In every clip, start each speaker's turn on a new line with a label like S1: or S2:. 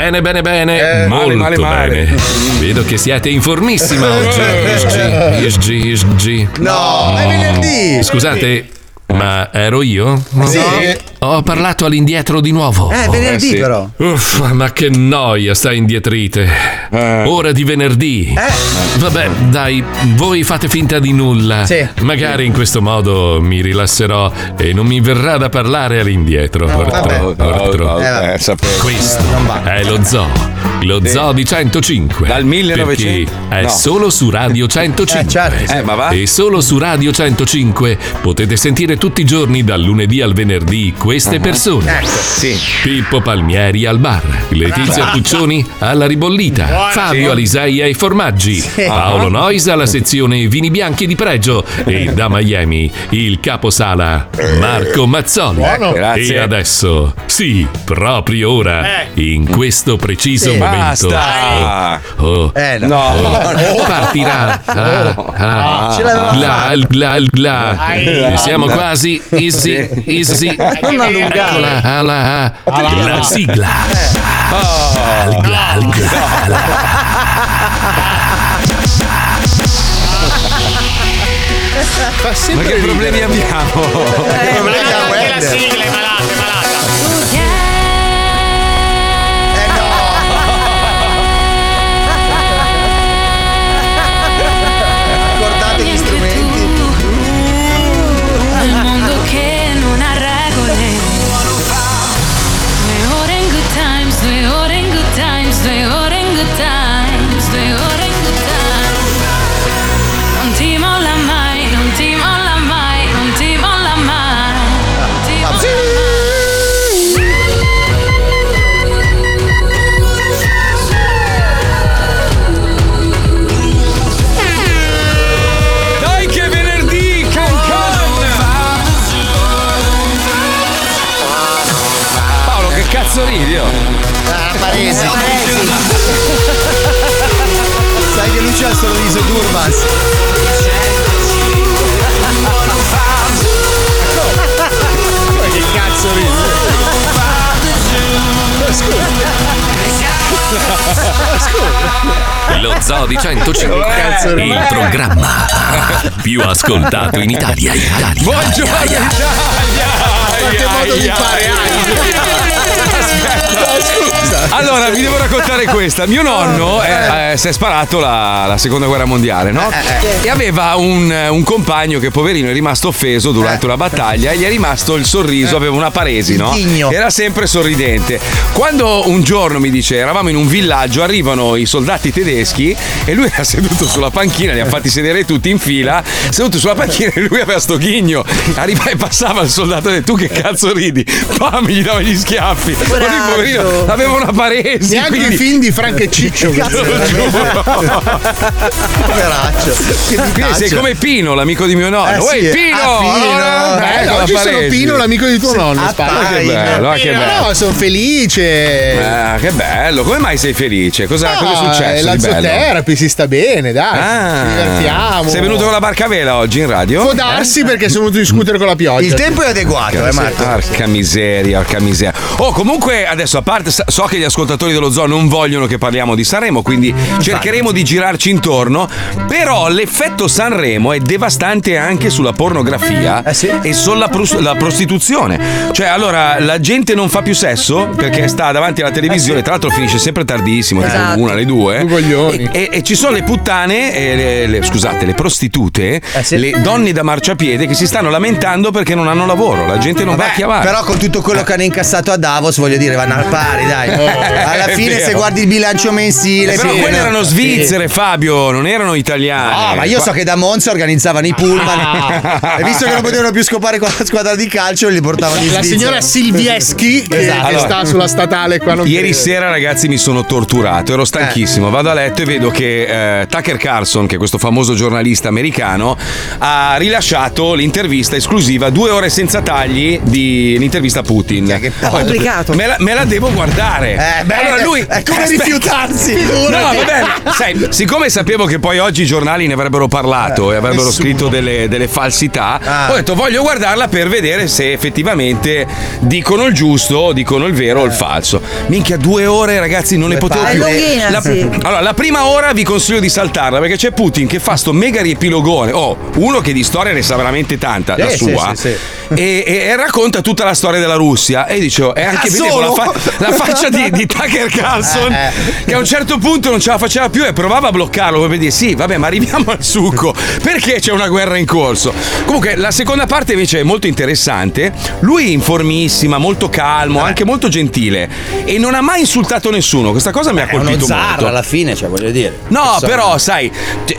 S1: Bene, bene, bene.
S2: Eh,
S1: Molto
S2: male, male, male.
S1: bene. Vedo che siete informissima oggi. Isgi, isgi, isgi.
S3: No, è venerdì.
S1: Scusate, ma ero io?
S3: Sì.
S1: Ho parlato all'indietro di nuovo.
S3: Eh, è venerdì però.
S1: Uff, ma che noia, sta indietrite. Ora di venerdì. Vabbè, dai, voi fate finta di nulla.
S3: Sì.
S1: Magari in questo modo mi rilasserò e non mi verrà da parlare all'indietro. Ortro, ortro.
S2: Eh.
S1: Questo è lo zoo. Lo zoo di 105.
S2: Dal 1900
S1: Perché è
S2: no.
S1: solo su Radio 105.
S3: Eh, certo.
S2: Eh, ma va?
S1: E solo su Radio 105 potete sentire tutti i giorni dal lunedì al venerdì queste persone.
S3: Ecco.
S2: Sì.
S1: Pippo Palmieri al bar, Letizia Puccioni alla ribollita, Fabio Alisei ai formaggi, Paolo Nois alla sezione vini bianchi di pregio e da Miami il caposala Marco Mazzoli.
S2: Grazie.
S1: E adesso, sì, proprio ora, in questo preciso momento,
S2: Basta.
S1: oh, oh,
S3: Eh, no.
S2: No.
S1: oh, partirà. Ah, ah,
S3: Ce l'avevamo
S1: la, la, la, siamo quasi, easy, easy.
S3: Non allungare.
S1: Eccola, alla, la sigla. Alga, alga,
S2: Ma che problemi abbiamo?
S3: Eh, ma la
S4: Anche la sigla è malata,
S3: il sorriso d'Urbans.
S5: Che cazzo ridi?
S1: Lo Zoo di 105, il programma più ascoltato in Italia. Italia.
S2: Buongiorno Italia!
S3: Che modo di fare
S2: Allora, vi devo raccontare questa. Mio nonno eh, eh, si è sparato la, la seconda guerra mondiale, no? E aveva un, un compagno che, poverino, è rimasto offeso durante una battaglia e gli è rimasto il sorriso, aveva una paresi, no? Era sempre sorridente. Quando un giorno mi dice, eravamo in un villaggio, arrivano i soldati tedeschi e lui era seduto sulla panchina, li ha fatti sedere tutti in fila, seduto sulla panchina e lui aveva sto ghigno. Arriva e passava il soldato e ha detto, tu che cazzo ridi? Pam, gli dava gli schiaffi. Lui, poverino, aveva una paresi.
S5: Neanche
S2: quindi-
S5: i film di Franco e Ciccio.
S3: Poveraccio. Che
S2: Quindi sei
S3: ditaccio.
S2: come Pino, l'amico di mio nonno.
S3: Eh, sì.
S2: Pino!
S3: Ah, Pino.
S2: Allora,
S5: Eh, oggi sono. Pino, l'amico di tuo nonno.
S3: Ah,
S2: che bello, ah, che bello.
S5: No, sono felice.
S2: Ah, che bello, come mai sei felice? Cosa,
S5: No,
S2: cosa è successo?
S5: La zooterapy si sta bene, dai.
S2: Ah,
S5: Ci divertiamo.
S2: Sei venuto con la barca a vela oggi in radio?
S5: Può darsi perché sono venuto a discutere con la pioggia.
S3: Il tempo è adeguato, eh, Marco.
S2: Porca miseria, porca miseria. Oh, comunque, adesso a parte, so che gli ascoltatori dello zoo non vogliono che parliamo di Sanremo, quindi cercheremo di girarci intorno. Però l'effetto Sanremo è devastante anche sulla pornografia
S3: Eh sì.
S2: e sulla pros- la prostituzione. Cioè, allora, la gente non fa più sesso perché sta davanti alla televisione, tra l'altro finisce sempre tardissimo, tipo
S3: Esatto.
S2: una alle due. E, e- e ci sono le puttane, le- le- scusate, le prostitute,
S3: Eh sì.
S2: le donne da marciapiede che si stanno lamentando perché non hanno lavoro. La gente non va a
S3: Vabbè,
S2: chiavare.
S3: però con tutto quello che hanno incassato a Davos, voglio dire, vanno al pari, dai. Alla
S2: è
S3: fine,
S2: vero.
S3: se guardi il bilancio mensile,
S2: Eh, però quelle erano svizzere, Fabio, non erano italiane.
S3: No, ma io so che da Monza organizzavano i pullman e visto che non potevano più scopare con la squadra di calcio, li portavano in
S5: La
S3: Svizzera.
S5: signora Silvieschi che,
S3: Esatto.
S5: che
S2: Allora,
S5: sta sulla statale qua. Non
S2: Ieri
S5: credo.
S2: sera, ragazzi, mi sono torturato. Ero stanchissimo. Vado a letto e vedo che eh, Tucker Carlson, che è questo famoso giornalista americano, ha rilasciato l'intervista esclusiva, due ore senza tagli, di l'intervista a Putin.
S3: che
S2: Ho detto,
S6: Complicato.
S2: Me la, me la devo guardare.
S3: Eh, beh,
S2: allora lui
S3: è come
S2: aspetta.
S3: rifiutarsi.
S2: No, va bene. Sai, siccome sapevo che poi oggi i giornali ne avrebbero parlato e avrebbero
S5: nessuno.
S2: scritto delle, delle falsità,
S3: Ah.
S2: ho detto voglio guardarla per vedere se effettivamente dicono il giusto o dicono il vero o il falso. Minchia, due ore, ragazzi, non ne
S3: Due
S2: potevo più.
S4: È lunghina,
S2: La,
S4: sì.
S2: allora, la prima ora vi consiglio di saltarla perché c'è Putin che fa sto mega riepilogone. Oh, uno che di storia ne sa veramente tanta, la
S3: Sì, sì,
S2: sua.
S3: sì, sì.
S2: E, e- e racconta tutta la storia della Russia. E dicevo, e anche
S3: Ah,
S2: vedevo la,
S3: solo?
S2: fa- la faccia di, di Tucker Carlson
S3: Eh,
S2: che a un certo punto non ce la faceva più e provava a bloccarlo per dire sì, vabbè, ma arriviamo al succo. Perché c'è una guerra in corso? Comunque, la seconda parte invece è molto interessante. Lui è informissima, molto calmo, anche molto gentile e non ha mai insultato nessuno. Questa cosa mi ha
S3: uno
S2: colpito molto.
S3: alla fine, cioè voglio dire.
S2: No,
S3: Insomma.
S2: però, sai,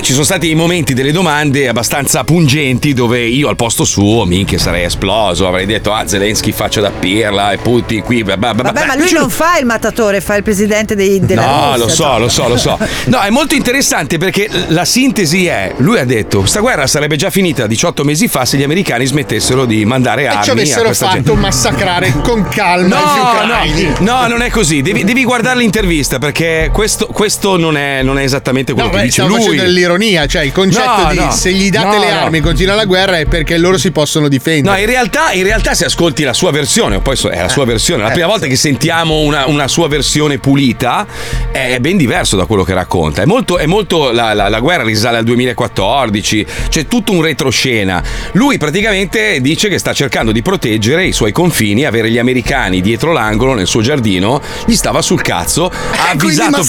S2: ci sono stati i momenti delle domande abbastanza pungenti dove io al posto suo, minchia, sarei esploso. Avrei detto, ah, Zelensky faccia da pirla e Putin qui. beh, beh, beh,
S4: Vabbè. Ma lui non fa il mattatore, fa il presidente dei, della
S2: No,
S4: Russia.
S2: lo so, lo so, lo so. No, è molto interessante perché la sintesi è: lui ha detto, questa guerra sarebbe già finita 18 mesi fa se gli americani smettessero di mandare
S5: E
S2: armi
S5: ci
S2: a
S5: avessero fatto
S2: gente.
S5: massacrare con calma gli
S2: No,
S5: ucraini.
S2: no, no, non è così. Devi, devi guardare l'intervista perché questo, questo non, è, non è esattamente quello
S5: No,
S2: che
S5: beh,
S2: dice lui.
S5: dell'ironia, cioè il concetto
S2: No,
S5: di
S2: no.
S5: se gli date
S2: No,
S5: le armi e continua la guerra è perché loro si possono difendere.
S2: No, in realtà, in realtà se ascolti la sua versione, poi so- è la sua versione, la prima volta che sentiamo una, una sua versione pulita è ben diverso da quello che racconta. È molto, è molto la, la- la guerra risale al 2014, c'è tutto un retroscena. Lui praticamente dice che sta cercando di proteggere i suoi confini, avere gli americani dietro l'angolo nel suo giardino, gli stava sul cazzo, ha
S3: Eh,
S2: avvisato.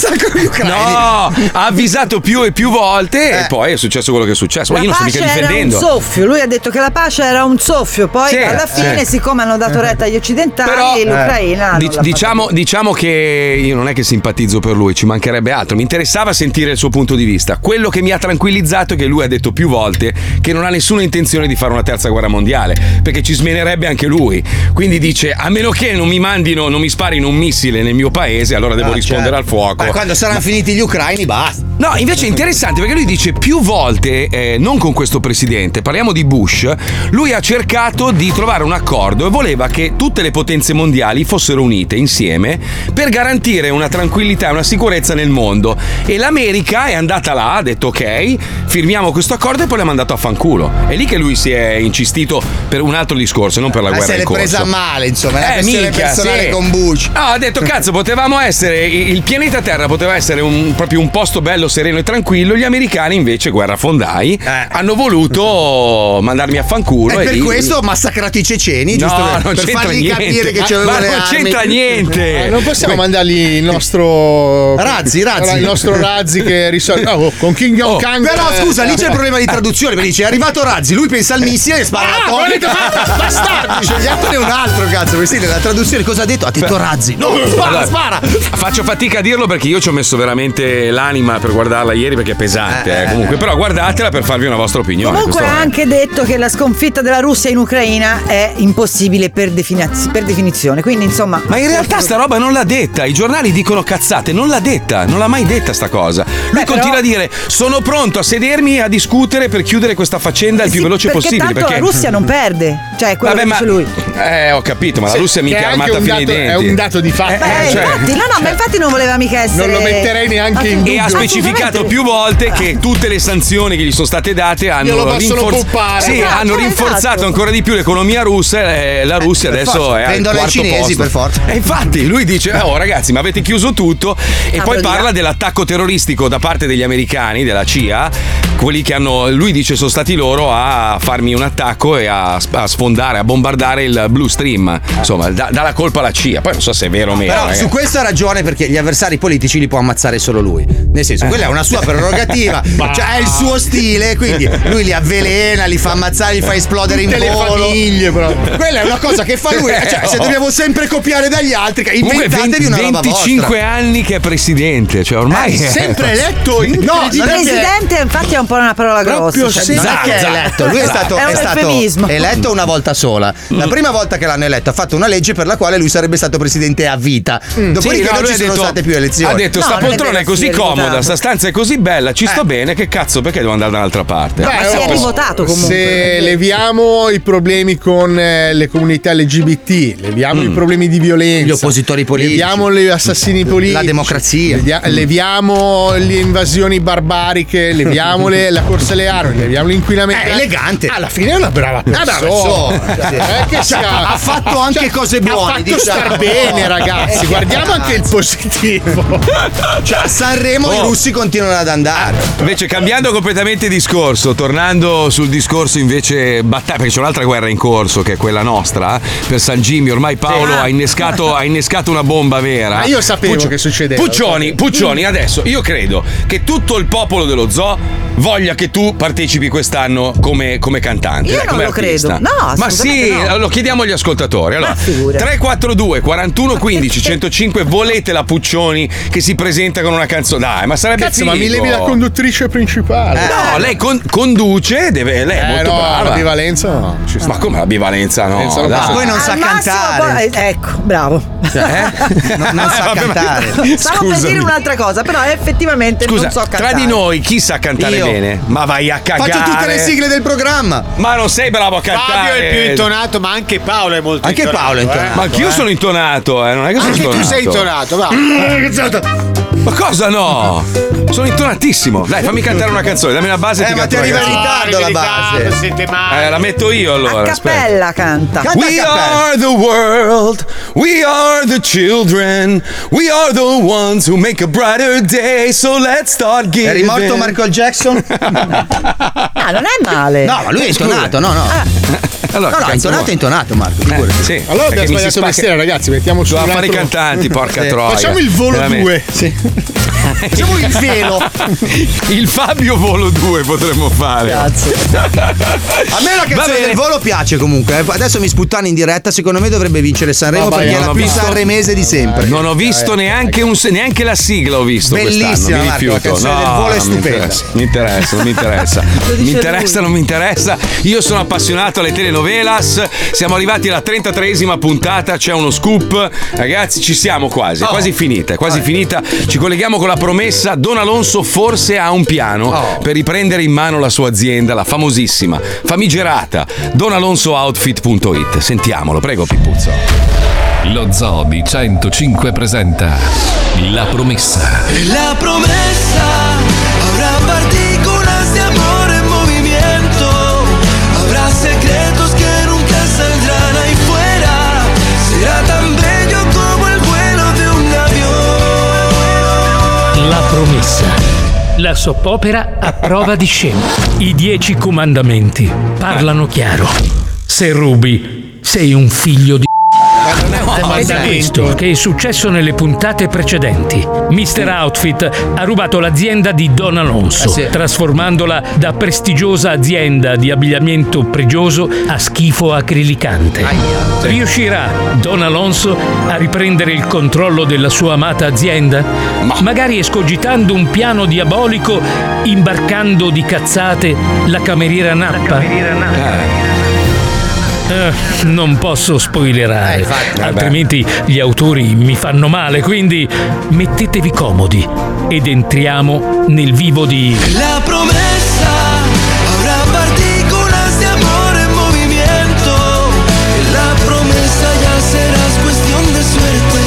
S2: No, ha avvisato più e più volte e
S3: Eh.
S2: poi è successo quello che è successo. Ma io non sto mica
S4: era un
S2: difendendo.
S4: soffio, lui ha detto che la pace era un soffio, poi
S2: Sì,
S4: alla fine,
S2: sì.
S4: siccome hanno dato retta agli occidentali,
S2: Però,
S4: l'Ucraina.
S2: Dic- diciamo, diciamo che io non è che simpatizzo per lui, ci mancherebbe altro. Mi interessava sentire il suo punto di vista. Quello che mi ha tranquillizzato è che lui ha detto più volte che non ha nessuna intenzione di fare una terza guerra mondiale, perché ci smenerebbe anche lui. Quindi dice: a meno che non mi mandino, non mi sparino un missile nel mio paese, allora devo
S3: Ah,
S2: rispondere
S3: certo.
S2: al fuoco.
S3: Ma quando saranno finiti gli ucraini, basta.
S2: No, invece è interessante perché lui dice più volte, eh, non con questo presidente, parliamo di Bush, lui ha cercato di trovare un accordo e voleva che tutte le potenze mondiali fossero unite insieme per garantire una tranquillità e una sicurezza nel mondo. E l'America è andata là, ha detto ok, firmiamo questo accordo e poi l'ha mandato a fanculo. È lì che lui si è incistito per un altro discorso, non per la
S3: Eh,
S2: guerra
S3: se l'è presa male, insomma, è
S2: Eh, minchia,
S3: personale
S2: sì.
S3: con Bush.
S2: No, ha detto cazzo, potevamo essere il pianeta Terra poteva essere un, proprio un posto bello, sereno e tranquillo. Gli americani invece guerrafondai
S3: Eh.
S2: hanno voluto mandarmi a fanculo
S3: E
S2: e
S3: per
S2: lì-
S3: questo ho massacrato i ceceni,
S2: No,
S3: giusto per,
S2: non
S3: per fargli
S2: niente.
S3: capire che c'avevano
S2: ma
S3: le
S2: non
S3: armi.
S2: c'entra niente.
S5: Eh, non possiamo mandargli il nostro
S3: Razzi, Razzi.
S5: il nostro Razzi che risolve no, con King
S2: Oh,
S5: Jong Kang
S3: Però
S5: eh,
S3: scusa, lì c'è il problema di traduzione, perché dice è arrivato Razzi, lui pensa al missile e spara
S5: Ah,
S3: la
S5: bastardi!
S3: Scegliatene un altro, cazzo, sì, nella traduzione cosa ha detto? Ha detto Razzi. No, spara,
S2: Allora,
S3: spara.
S2: Faccio fatica a dirlo perché io ci ho messo veramente l'anima per guardarla ieri perché è pesante.
S3: Eh,
S2: eh,
S3: eh,
S2: comunque, però guardatela per farvi una vostra opinione.
S4: Comunque ha anche detto che la sconfitta della Russia in Ucraina è impossibile per, definiz- per definizione. Quindi, insomma.
S2: Ma in realtà sta roba non l'ha detta, i giornali dicono cazzate, non l'ha detta, non l'ha mai detta sta cosa. Lui
S4: Beh,
S2: continua
S4: però-
S2: a dire sono pronto a sedermi e a discutere per chiudere questa faccenda il più
S4: Sì,
S2: veloce
S4: perché
S2: possibile.
S4: Tanto
S2: perché
S4: la Russia non perde. Cioè, quello
S2: Vabbè,
S4: che
S2: ma
S4: dice lui.
S2: Eh, ho capito, ma la Russia
S5: che
S2: mica è
S5: è
S2: armata fino ai denti.
S5: è un dato di fatto.
S4: Beh,
S2: cioè-
S4: infatti, no, no, ma infatti non voleva mica essere.
S5: Non lo metterei neanche in
S2: E ha
S5: dubbio.
S2: specificato più volte che tutte le sanzioni che gli sono state date hanno,
S5: poppare.
S2: sì,
S4: Esatto,
S2: hanno
S4: esatto.
S2: rinforzato ancora di più l'economia russa e la Russia adesso
S3: forza.
S2: è al
S3: Prendono i
S2: quarto
S3: cinesi,
S2: posto.
S3: per forza.
S2: E infatti lui dice "Oh ragazzi, ma avete chiuso tutto" e poi parla dell'attacco terroristico da parte degli americani, della CIA, quelli che hanno lui dice sono stati loro a farmi un attacco e a, a sfondare, a bombardare il Blue Stream. Insomma, dà, dà la colpa alla CIA. Poi non so se è vero o meno.
S3: Però
S2: eh.
S3: su questo ha ragione perché gli avversari politici li può ammazzare solo lui. Nel senso, quella è una sua prerogativa, cioè è il suo stile, quindi lui li avvelena, li fa ammazzare, li fa esplodere in
S5: Tutte le
S3: volo.
S5: famiglie.
S3: Quella è una cosa che fa lui. Cioè, se dobbiamo sempre copiare dagli altri, inventatevi una roba
S2: 25
S3: vostra.
S2: anni che è presidente, cioè ormai
S3: Eh,
S2: è-
S3: sempre eletto in No,
S4: Il
S3: è che-
S4: presidente, infatti, è un po' una parola
S3: Proprio
S4: grossa.
S3: sì,
S4: cioè,
S3: non è è eletto, lui è stato,
S4: È un
S3: stato eletto una volta sola. La prima volta che l'hanno eletto ha fatto una legge per la quale lui sarebbe stato presidente a vita. Dopodiché
S2: Sì, no,
S3: non ci sono
S2: detto-
S3: state più elezioni.
S2: Ha detto:
S4: No,
S2: sta
S4: è
S2: poltrona è così
S4: è
S2: comoda, sta stanza è così bella, ci sto
S3: Eh.
S2: bene. Che cazzo, perché devo andare dall'altra parte?
S5: Beh,
S4: Ma si è
S5: oh,
S4: rivotato comunque.
S5: Se leviamo i problemi con eh, le comunità LGBT, leviamo i problemi di violenza,
S3: Gli oppositori politici.
S5: leviamo gli assassini politici.
S3: La democrazia.
S5: Ledia- leviamo le invasioni barbariche, leviamo le- la corsa alle armi, leviamo l'inquinamento.
S3: È elegante.
S5: Alla fine è una brava
S3: Una
S5: persona.
S3: brava persona.
S5: Eh, che
S3: Cioè,
S5: sia-
S3: ha fatto anche cose buone,
S5: Ha fatto
S3: diciamo.
S5: star bene, ragazzi.
S3: Eh,
S5: Guardiamo
S3: che
S5: anche il positivo.
S3: Cioè, a Sanremo i
S2: Oh.
S3: russi continuano ad andare.
S2: Invece, cambiando completamente discorso, tornando sul discorso invece battaglia, perché c'è un'altra guerra in corso che è quella nostra, per San Jimmy. Ormai Paolo ha, innescato, ha innescato una bomba vera.
S5: Ma io sapevo che succedeva.
S2: Puccioni, Puccioni, adesso io credo che tutto il popolo dello zoo voglia che tu partecipi quest'anno come, come cantante.
S4: Io
S2: dai,
S4: non
S2: come
S4: lo
S2: artista.
S4: credo. No,
S2: Ma sì,
S4: no.
S2: lo chiediamo agli ascoltatori. Allora,
S4: Ma figura.
S2: 342 41 15 105 volete la Puccioni che si presenta con una canzone? Dai, ma sarebbe
S5: Cazzo, ma mi
S2: figo.
S5: levi la conduttrice principale.
S2: No, lei con- conduce, deve, lei è
S5: Eh,
S2: molto
S5: no,
S2: brava.
S5: la bivalenza no. Ci sta.
S2: Ma come la bivalenza? No, dai.
S3: Ma poi non sa
S4: Al massimo,
S3: cantare.
S4: poi- ecco, bravo.
S3: Eh? Non, non sa
S2: Vabbè, ma-
S3: cantare.
S4: Stavo per dire un'altra cosa, però effettivamente
S2: Scusa,
S4: non so cantare.
S2: tra di noi chi sa cantare
S3: Io.
S2: bene? Ma vai a cagare.
S3: Faccio tutte le sigle del programma.
S2: Ma non sei bravo a cantare.
S6: Fabio è il più intonato, ma anche Paolo è molto
S3: Anche
S6: intonato.
S3: Paolo è intonato.
S6: eh.
S2: Ma anch'io sono intonato, eh, non è che sono
S6: Anche tu
S2: intonato.
S6: sei intonato, va.
S2: Ma cosa no? Sono intonatissimo. Dai, fammi cantare una canzone, dammi una base
S3: Eh,
S2: ti
S3: ma ti arriva in ritardo la base.
S6: Siete male.
S2: Eh, la metto io allora.
S4: A
S2: aspetta.
S4: cappella canta.
S3: Canta
S2: We
S3: a cappella.
S2: are the world, we are the children, we are the ones who make a brighter day, so let's start giving.
S3: È rimorto Michael Jackson?
S4: Ah, non è male.
S3: No, ma lui è intonato, no, no.
S2: Allora,
S3: No, no, intonato è intonato, Marco. figurati.
S2: Eh, sì.
S5: Allora abbiamo
S2: mi si
S5: sbagliato
S2: spacca-
S5: mestiere, ragazzi. Mettiamo su
S2: a fare i cantanti, porca
S3: Sì.
S2: troia.
S5: Facciamo il volo
S2: Veramente.
S5: 2.
S3: Facciamo il velo.
S2: Il Fabio Volo 2 potremmo fare.
S3: A me la canzone del volo piace comunque. eh. Adesso mi sputtano in diretta. Secondo me dovrebbe vincere Sanremo
S5: Vabbè,
S3: perché è
S2: non
S3: la
S2: ho
S3: più
S2: visto.
S3: sanremese di sempre.
S2: Non ho visto neanche, un, neanche la sigla, ho visto
S3: Bellissima,
S2: quest'anno. Mi
S3: Marco, la
S2: rifiuto.
S3: canzone del volo è
S2: non mi
S3: stupenda.
S2: interessa, Mi interessa, non mi interessa.
S4: Lo
S2: mi interessa,
S4: lui.
S2: non mi interessa. Io sono appassionato alle telenovelas. Siamo arrivati alla 33esima puntata. C'è uno scoop. Ragazzi, ci siamo quasi. È quasi finita. È quasi finita. Ci colleghiamo con la promessa. Don Alonso forse ha un piano per riprendere in mano la sua azienda, la famosissima, famigerata donalonsooutfit.it. Sentiamolo, prego, Pippuzzo.
S1: Lo Zoo di 105 presenta La promessa.
S7: La promesa
S8: La promessa. La soppopera a prova di scena. I dieci comandamenti parlano chiaro. Se rubi, sei un figlio di. Ed è questo che è successo nelle puntate precedenti. Mr. Outfit ha rubato l'azienda di Don Alonso,
S3: Eh sì.
S8: trasformandola da prestigiosa azienda di abbigliamento pregioso a schifo acrilicante. Riuscirà Don Alonso a riprendere il controllo della sua amata azienda? Magari escogitando un piano diabolico, imbarcando di cazzate la cameriera Nappa? Eh, non posso spoilerare,
S3: Eh, infatti.
S8: altrimenti gli autori mi fanno male, quindi mettetevi comodi ed entriamo nel vivo di
S7: La promesa habrá partículas de amor en movimiento. La promesa ya serás cuestión de suerte.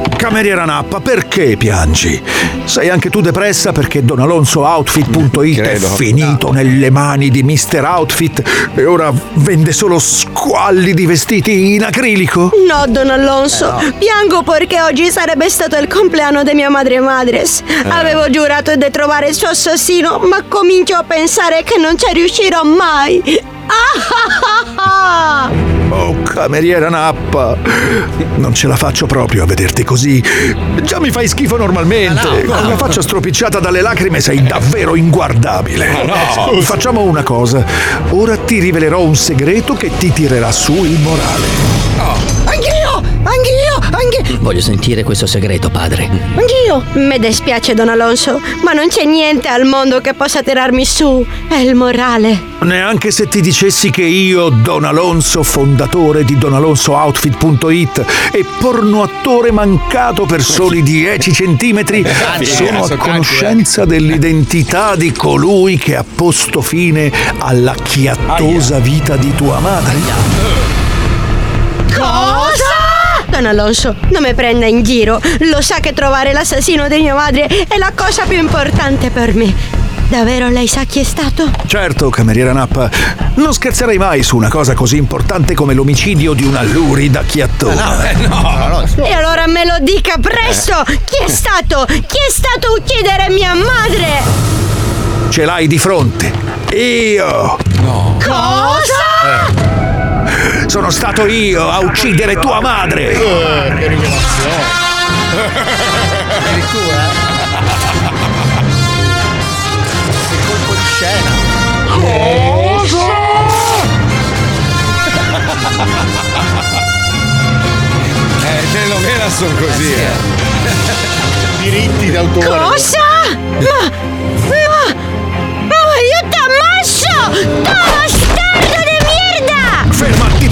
S9: Cameriera Nappa, perché piangi? Sei anche tu depressa perché DonAlonsoOutfit.it è
S2: Credo.
S9: finito nelle mani di Mr. Outfit e ora vende solo squalli di vestiti in acrilico?
S10: No, Don Alonso, piango perché oggi sarebbe stato il compleanno di mia madre Madres. Avevo giurato di trovare il suo assassino, ma comincio a pensare che non ci riuscirò mai. Ah, ah, ah, ah.
S9: Oh, cameriera Nappa, non ce la faccio proprio a vederti così. Già mi fai schifo normalmente. Con la faccia stropicciata dalle lacrime sei davvero inguardabile. Facciamo una cosa. Ora ti rivelerò un segreto che ti tirerà su il morale.
S10: Anch'io, anch'io, anche...
S11: Voglio sentire questo segreto, padre.
S10: Anch'io. Mi dispiace, Don Alonso, ma non c'è niente al mondo che possa tirarmi su. È il morale.
S9: Neanche se ti dicessi che io, Don Alonso, fondatore di DonAlonsoOutfit.it e pornoattore mancato per soli 10 centimetri, sono a conoscenza dell'identità di colui che ha posto fine alla chiattosa vita di tua madre.
S10: Don Alonso, non mi prenda in giro. Lo sa che trovare l'assassino di mia madre è la cosa più importante per me. Davvero lei sa chi è stato?
S9: Certo, cameriera Nappa, non scherzerei mai su una cosa così importante come l'omicidio di una lurida chiattona.
S10: E allora me lo dica presto! Chi è stato? Chi è stato a uccidere mia madre?
S9: Ce l'hai di fronte. Io!
S10: Cosa?
S9: Sono stato io a uccidere tua madre!
S5: che rivelazione. Addirittura? Che colpo di scena.
S2: Eh, telenovela sono così, eh.
S5: Diritti d'autore.
S10: Cosa? Ma. Ma. Ma io ti ammasso!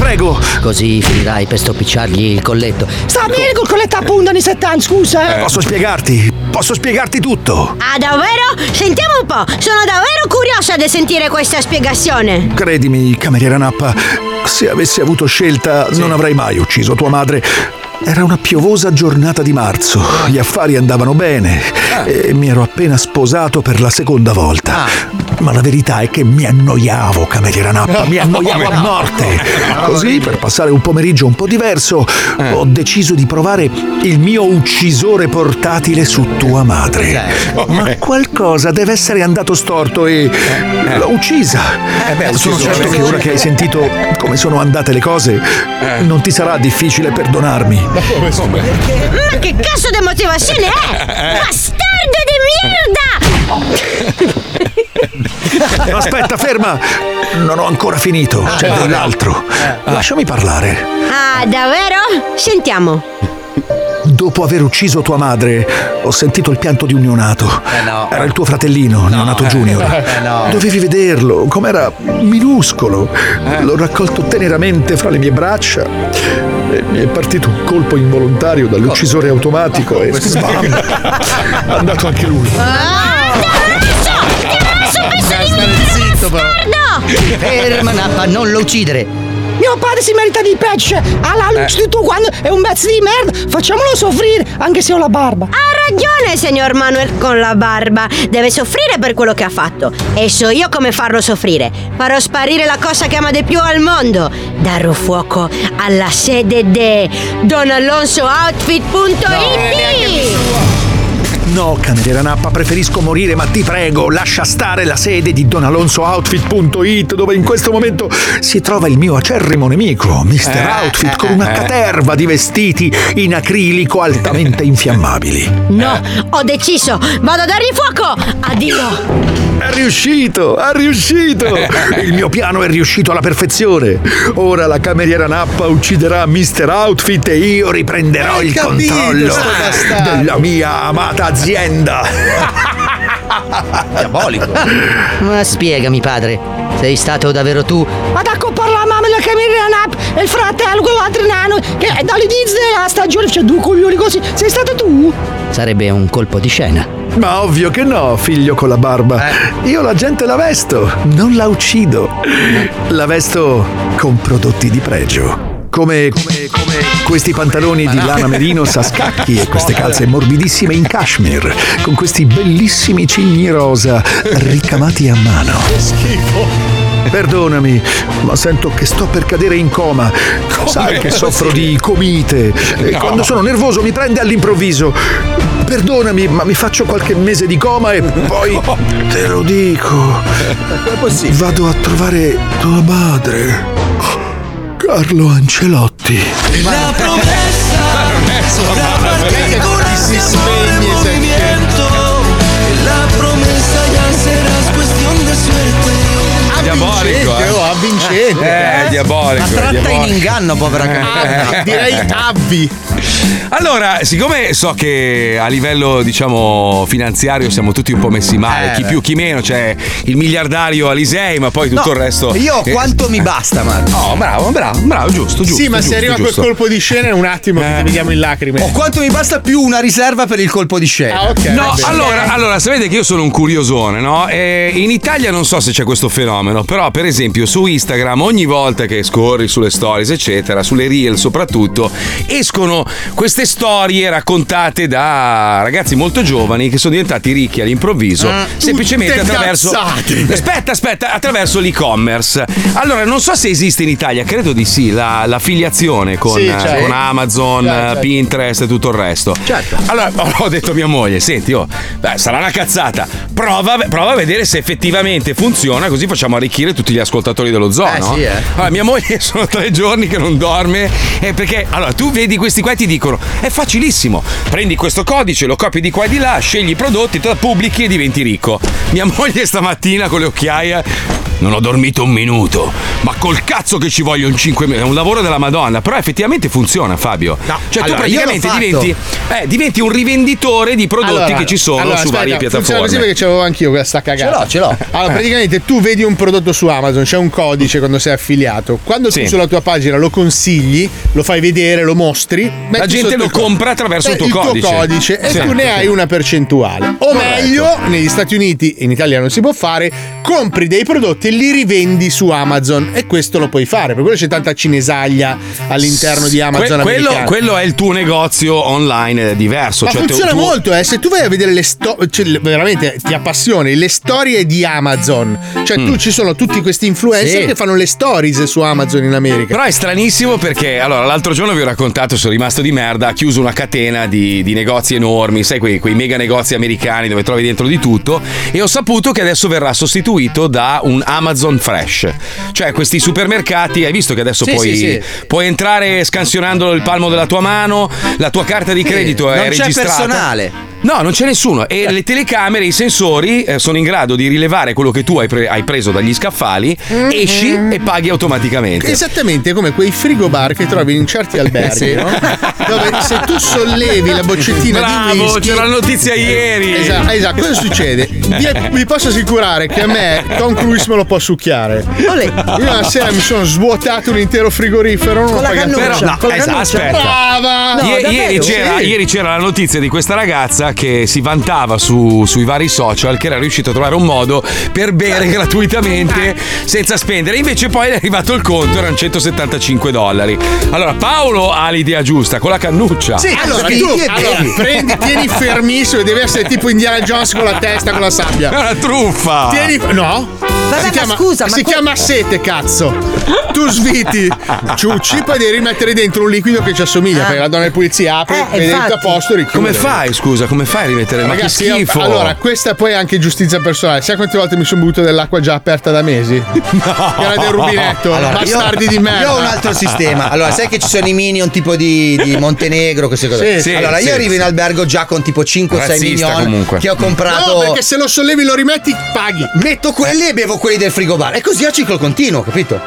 S9: Prego!
S11: Così finirai per stropicciargli il colletto.
S12: Sta bene col colletto a punta di 7 anni, scusa. eh.
S9: Posso spiegarti? Posso spiegarti tutto.
S10: Ah, davvero? Sentiamo un po', sono davvero curiosa di sentire questa spiegazione.
S9: Credimi, cameriera Nappa, se avessi avuto scelta non avrei mai ucciso tua madre. Era una piovosa giornata di marzo, gli affari andavano bene e mi ero appena sposato per la seconda volta. Ma la verità è che mi annoiavo, cameriera Nappa, mi annoiavo a morte. Così, per passare un pomeriggio un po' diverso, ho deciso di provare il mio uccisore portatile su tua madre. Ma qualcosa deve essere andato storto e l'ho uccisa. Sono certo che ora che hai sentito come sono andate le cose, non ti sarà difficile perdonarmi.
S10: Ma che cazzo di motivazione è? Bastardo di merda!
S9: Aspetta, ferma! Non ho ancora finito, c'è dell'altro. Lasciami parlare.
S10: Ah, davvero? Sentiamo.
S9: Dopo aver ucciso tua madre, ho sentito il pianto di un neonato. Era il tuo fratellino, neonato junior.
S3: Eh, no.
S9: Dovevi vederlo, com'era minuscolo. L'ho raccolto teneramente fra le mie braccia. E mi è partito un colpo involontario dall'uccisore automatico e sbam! È andato anche lui.
S3: Stare zitto però.
S11: Ferma, Nappa, non lo uccidere.
S12: Mio padre si merita di pesce. Alla luce di tu quando è un pezzo di merda. Facciamolo soffrire, anche se ho la barba.
S10: Ha ragione, signor Manuel, con la barba. Deve soffrire per quello che ha fatto. E so io come farlo soffrire. Farò sparire la cosa che ama di più al mondo. Darò fuoco alla sede di donalonsooutfit.it.
S9: No, cameriera Nappa, preferisco morire, ma ti prego, lascia stare la sede di donalonsooutfit.it, dove in questo momento si trova il mio acerrimo nemico, Mr.
S2: Eh,
S9: Outfit,
S2: eh,
S9: con una
S2: eh.
S9: caterva di vestiti in acrilico altamente infiammabili.
S10: No, ho deciso. Vado a dargli fuoco. Addio.
S9: È riuscito, è riuscito! Il mio piano è riuscito alla perfezione. Ora la cameriera Nappa ucciderà Mr. Outfit e io riprenderò
S3: Hai
S9: il
S3: capito,
S9: controllo della mia amata azienda.
S3: Diabolico.
S11: Ma spiegami, padre, sei stato davvero tu?
S12: Ma da parla la mamma della cameriera Nap e il fratello, quell'altro nano, che dall'inizio della stagione c'è due coglioni così. Sei stato tu?
S11: Sarebbe un colpo di scena.
S9: Ma ovvio che no, figlio con la barba. Io la gente la vesto, non la uccido. La vesto con prodotti di pregio. Come, come, come questi pantaloni di lana merinos a scacchi e queste calze morbidissime in cashmere, con questi bellissimi cigni rosa ricamati a mano. Perdonami, ma sento che sto per cadere in coma. Sai che soffro di comite e quando sono nervoso mi prende all'improvviso. Perdonami, ma mi faccio qualche mese di coma e poi te lo dico. Vado a trovare tua madre. Carlo Ancelotti.
S7: La promesa habrá partículas de amor en movimiento. La promesa ya serás cuestión de suerte.
S2: Diabolico, eh.
S5: Oh, avvincente.
S2: Eh, diabolico.
S3: Ma tratta in
S2: diabolico.
S3: inganno, povera cameriera.
S5: Ah, Direi avvi.
S2: Allora, siccome so che a livello, diciamo, finanziario siamo tutti un po' messi male,
S3: Eh,
S2: chi più chi meno, c'è il miliardario Alisei, ma poi tutto
S3: No,
S2: il resto.
S3: Io
S2: Eh,
S3: quanto mi basta, Marco.
S2: No, bravo, bravo, bravo, giusto, giusto.
S5: Sì, ma
S2: giusto,
S5: se arriva
S2: giusto.
S5: quel colpo di scena, un attimo che ti vediamo in lacrime.
S3: O quanto mi basta più una riserva per il colpo di scena.
S5: Ah, ok.
S2: No, allora, allora, sapete che io sono un curiosone, no? E in Italia non so se c'è questo fenomeno, funzionano, però per esempio su Instagram ogni volta che scorri sulle stories eccetera, sulle reel soprattutto, escono queste storie raccontate da ragazzi molto giovani che sono diventati ricchi all'improvviso
S5: Ah,
S2: semplicemente attraverso
S5: cazzate.
S2: Aspetta, aspetta, attraverso l'e-commerce. Allora, non so se esiste in Italia, credo di sì, la- l'affiliazione con,
S5: Sì, certo.
S2: con Amazon,
S5: Certo, certo.
S2: Pinterest e tutto il resto.
S5: Certo.
S2: Allora, ho detto a mia moglie, senti, oh, beh, sarà una cazzata. Prova, prova a vedere se effettivamente funziona, così facciamo arricchire tutti gli ascoltatori dello zoo.
S3: Eh,
S2: no?
S3: sì, eh.
S2: Allora, mia moglie sono tre giorni che non dorme. eh, perché allora tu vedi questi qua e ti dicono: è facilissimo. Prendi questo codice, lo copi di qua e di là, scegli i prodotti, te la pubblichi e diventi ricco. Mia moglie stamattina con le occhiaie. Non ho dormito un minuto, ma col cazzo che ci vogliono 5 minuti. È un lavoro della Madonna, però effettivamente funziona, Fabio. cioè,
S3: allora,
S2: tu praticamente diventi, eh, diventi un rivenditore di prodotti
S5: Allora,
S2: che ci sono
S5: allora,
S2: su
S5: aspetta,
S2: varie
S5: Funziona
S2: piattaforme.
S5: così perché c'avevo anch'io questa cagata.
S3: Ce l'ho, ce l'ho.
S5: Allora, praticamente tu vedi un prodotto su Amazon, c'è un codice quando sei affiliato. Quando
S2: Sì.
S5: tu sulla tua pagina lo consigli, lo fai vedere, lo mostri, metti
S2: gente lo compra attraverso il tuo
S5: il
S2: codice.
S5: codice e
S2: Sì.
S5: tu ne hai una percentuale. O meglio, negli Stati Uniti, in Italia non si può fare, compri dei prodotti e li rivendi su Amazon. E questo lo puoi fare. Per quello c'è tanta cinesaglia all'interno di Amazon.
S2: Que- quello, quello è il tuo negozio online ed è diverso.
S5: Ma
S2: cioè,
S5: funziona
S2: tu-
S5: molto, eh. Se tu vai a vedere le storie, veramente ti appassioni, le storie di Amazon. Cioè, tu ci sono tutti questi influencer
S2: Sì.
S5: che fanno le stories su Amazon in America.
S2: Però è stranissimo perché allora l'altro giorno vi ho raccontato, sono rimasto di merda, ha chiuso una catena di, di negozi enormi, sai quei, quei mega negozi americani dove trovi dentro di tutto e ho saputo che adesso verrà sostituito da un Amazon Fresh. Cioè questi supermercati, hai visto che adesso
S3: Sì,
S2: puoi,
S3: sì,
S2: puoi entrare scansionando il palmo della tua mano, la tua carta di credito è
S3: non c'è
S2: registrata.
S3: personale.
S2: No, non c'è nessuno. E le telecamere, i sensori eh, sono in grado di rilevare quello che tu hai, pre- hai preso dagli scaffali,
S3: Mm-hmm.
S2: esci e paghi automaticamente.
S5: Esattamente come quei frigobar che trovi in certi alberghi,
S2: Sì.
S5: no? dove se tu sollevi la boccettina
S2: Bravo,
S5: di whisky.
S2: c'era la notizia ieri.
S5: Esatto, esatto. cosa succede? Vi, vi posso assicurare che a me Tom Cruise me lo può succhiare. Io una sera mi sono svuotato un intero frigorifero. Non
S4: Con la cannuccia,
S5: nulla.
S2: No,
S4: con la
S2: esatto,
S4: cannuccia.
S2: aspetta.
S5: Brava!
S4: No, davvero?
S2: ieri, c'era,
S5: Sì.
S2: ieri c'era la notizia di questa ragazza che si vantava su- sui vari social che era riuscita a trovare un modo per bere gratuitamente senza spendere. Invece poi è arrivato il conto, erano 175 dollari. Allora Paolo ha l'idea giusta con la cannuccia.
S5: Sì, allora tu allora, prendi, tieni fermissimo, deve essere tipo Indiana Jones con la testa, con la sabbia.
S2: È una truffa.
S5: Tieni, no?
S4: Vabbè,
S5: si
S4: ma
S5: chiama,
S4: scusa, ma
S5: si
S4: que-
S5: chiama sete, cazzo. Tu sviti, ciucci, poi devi rimettere dentro un liquido che ci assomiglia. Perché la donna di pulizia apre,
S4: Eh,
S5: vede a posto, richiude.
S2: Come fai, scusa, come fai a rimettere? Ma che
S5: Ragazzi,
S2: schifo.
S5: allora, questa poi è anche giustizia personale. Sai quante volte mi sono bevuto dell'acqua già aperta da mesi? Che era del rubinetto.
S3: Allora,
S5: bastardi
S3: io,
S5: di merda.
S3: Io ho un altro sistema. Allora, sai che ci sono i minion tipo di, di Montenegro, queste cose.
S5: Sì, sì,
S3: allora, io
S2: sì,
S3: arrivo
S2: sì.
S3: in albergo già con tipo 5-6
S2: Razzista,
S3: minion
S2: comunque.
S3: che ho comprato.
S5: No, perché se lo sollevi lo rimetti, paghi.
S3: Metto quelli e bevo quelli del frigobar. E così a ciclo continuo, capito?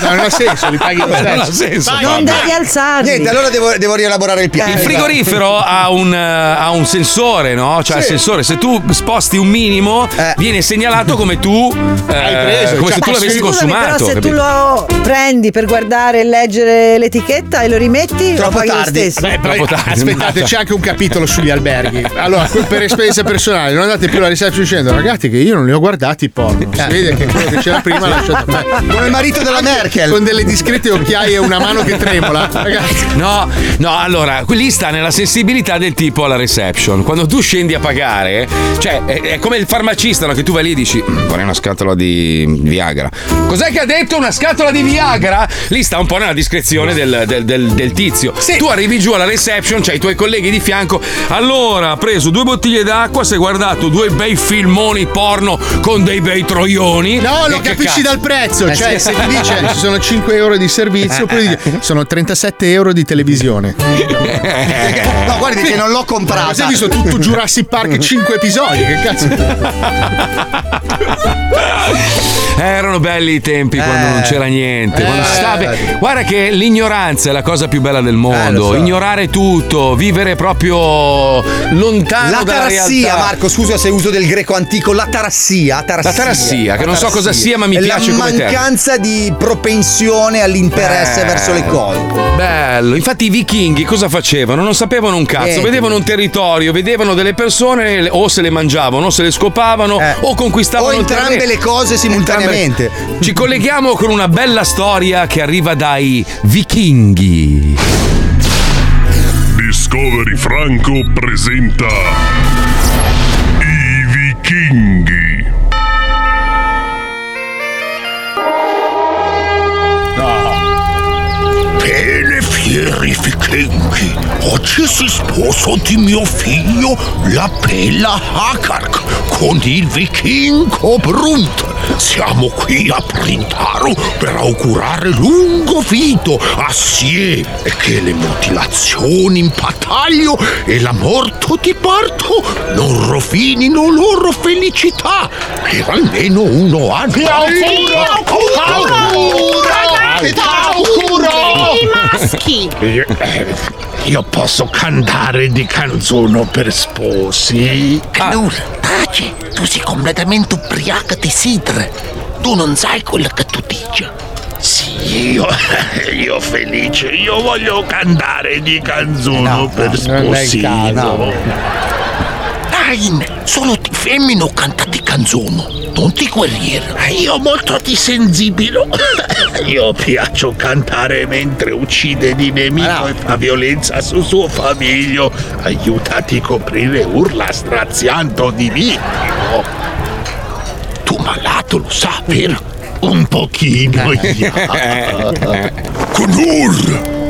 S5: No, non ha senso, li paghi lo
S2: Non ha senso.
S4: Non devi alzarli.
S3: Niente, allora devo, devo rielaborare il piano.
S2: Il frigorifero ha un, eh, ha un sensore, no? Cioè, il sensore, se tu sposti un minimo,
S3: Eh.
S2: viene segnalato come tu. eh,
S5: Hai preso,
S2: come
S5: cioè,
S2: se tu l'avessi
S4: Scusami,
S2: consumato.
S4: però se
S2: capito?
S4: tu lo prendi per guardare e leggere l'etichetta e lo rimetti,
S3: Troppo
S4: lo paghi
S3: tardi.
S4: lo stesso.
S5: Beh, poi,
S2: Troppo tardi.
S5: aspettate, c'è anche un capitolo sugli alberghi. Allora, per esperienza personale, non andate più alla reception dicendo, ragazzi, che io non li ho guardati i porno. Si vede che quello che c'era prima l'ha lasciato a me.
S3: Come il marito della Merkel.
S5: Con delle discrete occhiaie e una mano che tremola. Ragazzi,
S2: No, no, allora, lì sta nella sensibilità del tipo alla reception. Quando tu scendi a pagare, cioè, è, è come il farmacista, no? Che tu vai lì e dici, "Mm, vorrei una scatola di Viagra. Cos'è che ha detto una scatola di Viagra? Lì sta un po' nella discrezione del, del- del- del tizio. Tu arrivi giù alla reception, c'hai i tuoi colleghi di fianco. Allora, ha preso due bottiglie d'acqua, si è guardato due bei filmoni porno con dei bei troioni.
S5: no, lo capisci
S2: cazzo?
S5: dal prezzo.
S2: Eh,
S5: cioè,
S2: sì.
S5: se ti dice ci sono 5 euro di servizio, poi dici, sono 37 euro di televisione.
S3: No, guardi che non l'ho
S5: Ma
S3: comprata.
S5: sei visto tutto Jurassic Park 5 episodi? Che cazzo?
S2: Eh, Erano belli i tempi quando non c'era niente. si stava- Guarda che l'ignoranza è la cosa più bella del mondo.
S3: Eh, so.
S2: Ignorare tutto, vivere proprio lontano
S3: La
S2: dalla
S3: tarassia,
S2: realtà.
S3: Marco, scusa se uso del greco antico, la tarassia. tarassia
S2: La tarassia, che non so cosa sia, ma mi
S3: È
S2: piace
S3: la
S2: come termine.
S3: mancanza di propensione all'interesse
S2: Eh.
S3: verso le cose.
S2: Bello, infatti i vichinghi cosa facevano? Non sapevano un cazzo,
S3: Niente.
S2: vedevano un territorio, vedevano delle persone o se le mangiavano, o se le scopavano, o conquistavano
S3: Eh. O entrambe le cose simultaneamente.
S2: Ci colleghiamo con una bella storia che arriva dai vichinghi.
S13: Discovery Franco presenta I vichinghi.
S14: Fieri oggi si sposo di mio figlio, la bella Hakark, con il vichingo Brunt. Siamo qui a Printaro per augurare lungo vito assieme e che le mutilazioni in battaglio e la morte di parto non rovinino loro felicità per almeno uno anno.
S15: maschi!
S14: Io, eh, io posso cantare di canzone per sposi.
S15: Canur, taci! Tu sei completamente ubriaca di sidra! Tu non sai quello che tu dici!
S14: Sì, io, io felice, io voglio cantare di canzone per
S15: non è il
S14: sposino.
S15: Nein, solo di femmino canta di canzone, non di guerriero!
S14: Io molto di sensibile. Io piaccio cantare mentre uccide di nemico e fa violenza su suo famiglio. Aiutati a coprire urla straziando di vittimo. Tu malato lo sa, vero? Un pochino, Knur! Tu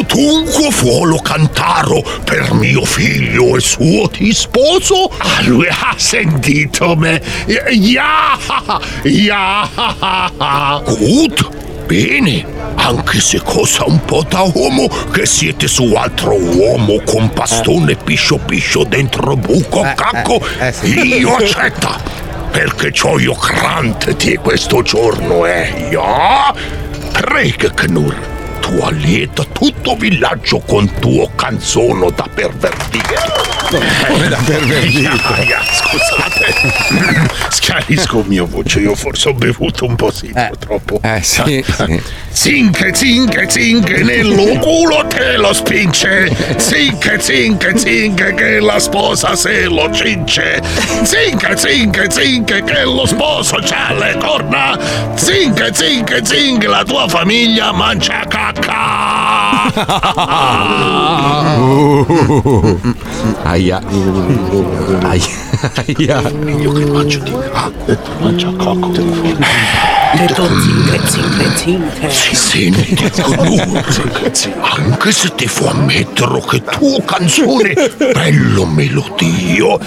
S14: dunque vuolo cantaro per mio figlio e suo ti sposo? Ah, lui ha sentito me. Ja, ja. Good, bene. Anche se cosa un po' da uomo che siete su altro uomo con pastone piscio piscio dentro buco cacco, io accetta. Perché c'ho io crante di questo giorno, eh? Ja? Prega, Knur tu allieta tutto villaggio con tuo canzono da pervertire.
S2: Come da pervertire?
S14: Ah, ya, scusate. Schiarisco il mio voce, io forse ho bevuto un po' sì, troppo.
S2: Eh sì, sì.
S14: Zinche, zinche, zinche, nello culo te lo spinge. Zinche, zinche, zinche, che la sposa se lo cince. Zinche, zinche, zinche, che lo sposo c'ha le corna. Zinche, zinche, zinche, la tua famiglia mangia cacca.
S2: Uh, aia. Aia. Aia.
S14: Io che mangio di mangia cacca.
S15: Detto zinche, zinche, zinche!
S14: Si sente conoscere, anche se ti fu ammettere che tuo canzone bello melodio,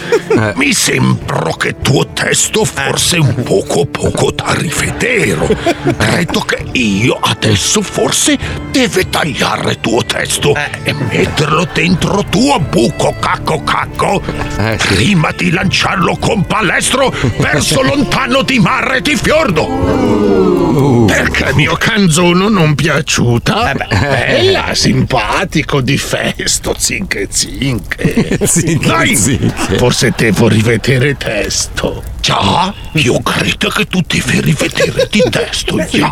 S14: mi sembra che tuo testo forse un poco poco da rivedere. Credo che io adesso forse deve tagliare tuo testo e metterlo dentro tuo buco cacco cacco prima di lanciarlo con palestro verso lontano di mare di fiordo. Perché mio canzono non piaciuta? Bella, simpatico, di festo, zinche zinche.
S2: Zinche,
S14: Dai,
S2: zinche.
S14: forse devo rivedere testo. Già, io credo che tu devi rivedere di testo, già.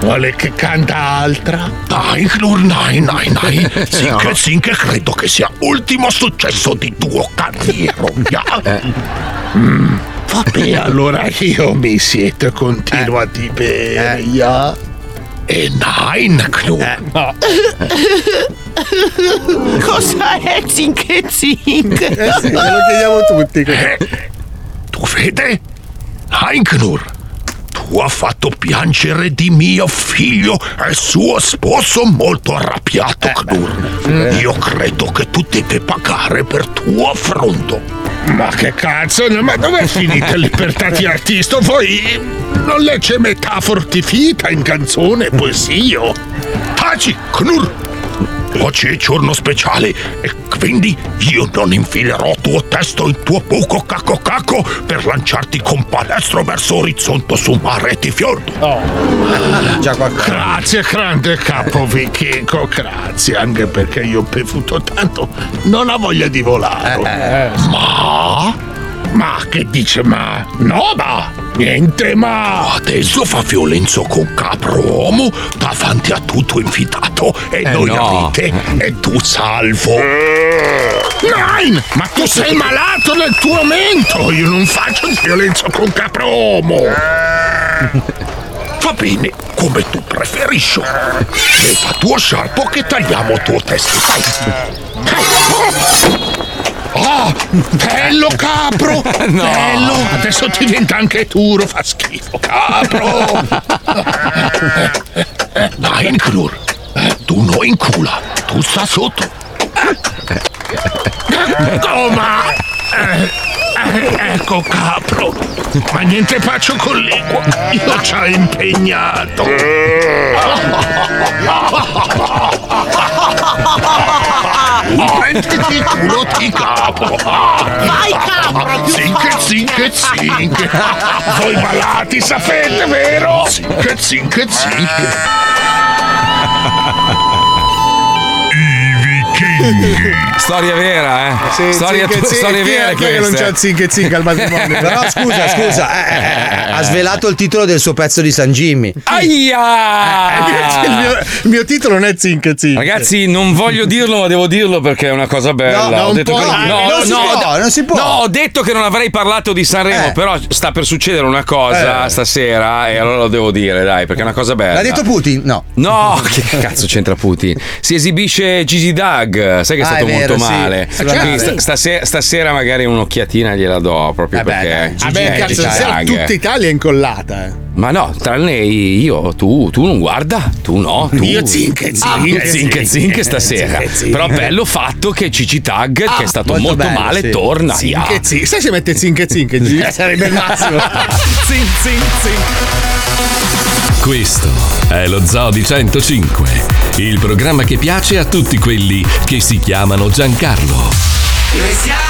S14: Vuole che canta altra? Dai, Knur, dai, dai, dai. Zinche, zinche, credo che sia ultimo successo di tuo carriera, già. Mm, Vabbè, allora io mi siete continuati bene, ja? E nein, Knur.
S15: Cosa è zinche, zinche?
S5: Eh sì, glielo chiediamo tutti.
S14: Tu vede? Nein, Knur. Tu ha fatto piangere di mio figlio e suo sposo molto arrabbiato, Knur. Io credo che tu devi pagare per tuo affronto. Ma che cazzo, ma dove è finita libertà di artista? Voi non legge metafora vita in canzone e poesia? Taci, Knur! Oggi è giorno speciale e quindi io non infilerò tuo testo in tuo buco cacco cacco per lanciarti con palestro verso orizzonte su mare di fiordo. Grazie, grande capo vichingo, grazie, anche perché io ho bevuto tanto, non ho voglia di volare. Ma? Ma che dice ma? No, ma? Niente ma! Adesso fa violenza con capro uomo davanti a tutto invitato e
S2: Eh,
S14: noi
S2: no.
S14: ride e tu salvo. Nein! Ma tu sei malato nel tuo mento! Io non faccio violenza con capro uomo! Va bene, come tu preferisci. Leva tuo sciarpo che tagliamo tuo testo. Ah, bello capro!
S2: No.
S14: Bello! Adesso diventa anche duro, fa schifo, capro! Dai, Knur, tu no in cula, tu sta sotto. Oh, ma... eh, eh, ecco, capro. Ma niente faccio con l'equo. Io ci ho impegnato. Prenditi il culo di capo.
S7: Vai, capro, più
S14: Zinc, zinc, zinc. Voi malati sapete, vero? Zinc, zinc, zinc.
S2: Storia vera, eh? storia,
S5: Zinc e zinc,
S2: storia vera
S5: chi è che non
S2: questa.
S5: c'ha il zinc e zinc al matrimonio?
S3: Però scusa, scusa, eh, eh, ha svelato il titolo del suo pezzo di San Jimmy.
S2: Aia!
S5: il, mio, il mio titolo non è zinc e zinc.
S2: Ragazzi, non voglio dirlo, ma devo dirlo perché è una cosa bella.
S5: No,
S2: Ho
S5: non
S2: detto
S5: può.
S2: che-
S5: No, non si può, non si può.
S2: No, ho detto che non avrei parlato di Sanremo,
S3: Eh.
S2: però sta per succedere una cosa
S3: Eh.
S2: stasera e allora lo devo dire, dai, perché è una cosa bella.
S3: L'ha detto Putin? No.
S2: No, che cazzo c'entra Putin? Si esibisce Gigi Doug, sai che è
S3: Ah,
S2: stato
S3: è vero,
S2: molto
S3: sì.
S2: male.
S3: Nave.
S2: sta- stasera, stasera magari un'occhiatina gliela do proprio perché.
S5: Vabbè,
S2: Eh,
S5: cazzo, stasera tutta Italia è incollata. Eh.
S2: Ma no, tranne io, tu, tu non guarda, tu no. Tu,
S5: Io zinc e
S2: Ah,
S5: zinc.
S2: tu zinc e zinc stasera.
S5: Zinc e zinc.
S2: Però bello fatto che Cici Tag, che è stato
S3: molto
S2: molto,
S3: bello,
S2: male,
S3: sì.
S2: torna.
S5: Zinc
S2: ya.
S5: e zinc. Sai se mette zinc e zinc? Gigi? Sarebbe il massimo.
S2: Zin, zin, zin.
S1: Questo è lo Zoo di 105, il programma che piace a tutti quelli che si chiamano Giancarlo.
S7: Noi siamo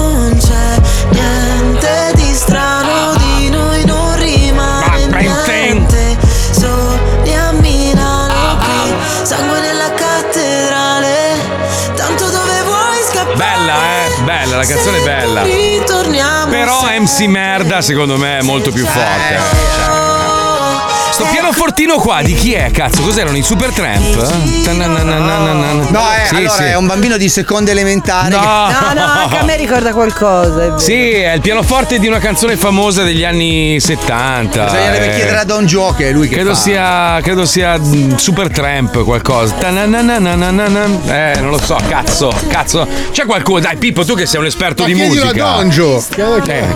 S2: la canzone è bella. Però MC Merda secondo me è molto più forte. Cioè, Sto pianofortino qua di chi è? Cazzo, cos'erano i Super Tramp?
S3: No, eh,
S2: Sì,
S3: allora
S2: sì.
S3: è un bambino di seconda elementare.
S2: No.
S3: che-
S4: No, no, anche a me ricorda qualcosa. è vero.
S2: Sì, è il pianoforte di una canzone famosa degli anni 70.
S3: Bisognerebbe
S2: eh.
S3: chiedere a Don Gio che è lui che
S2: Credo
S3: fa.
S2: sia, credo sia mm, Super Tramp qualcosa. Eh, non lo so, cazzo, cazzo. C'è qualcuno, dai Pippo, tu che sei un esperto
S5: Ma
S2: di
S5: chiedilo
S2: musica.
S5: a Don Gio.
S2: Eh,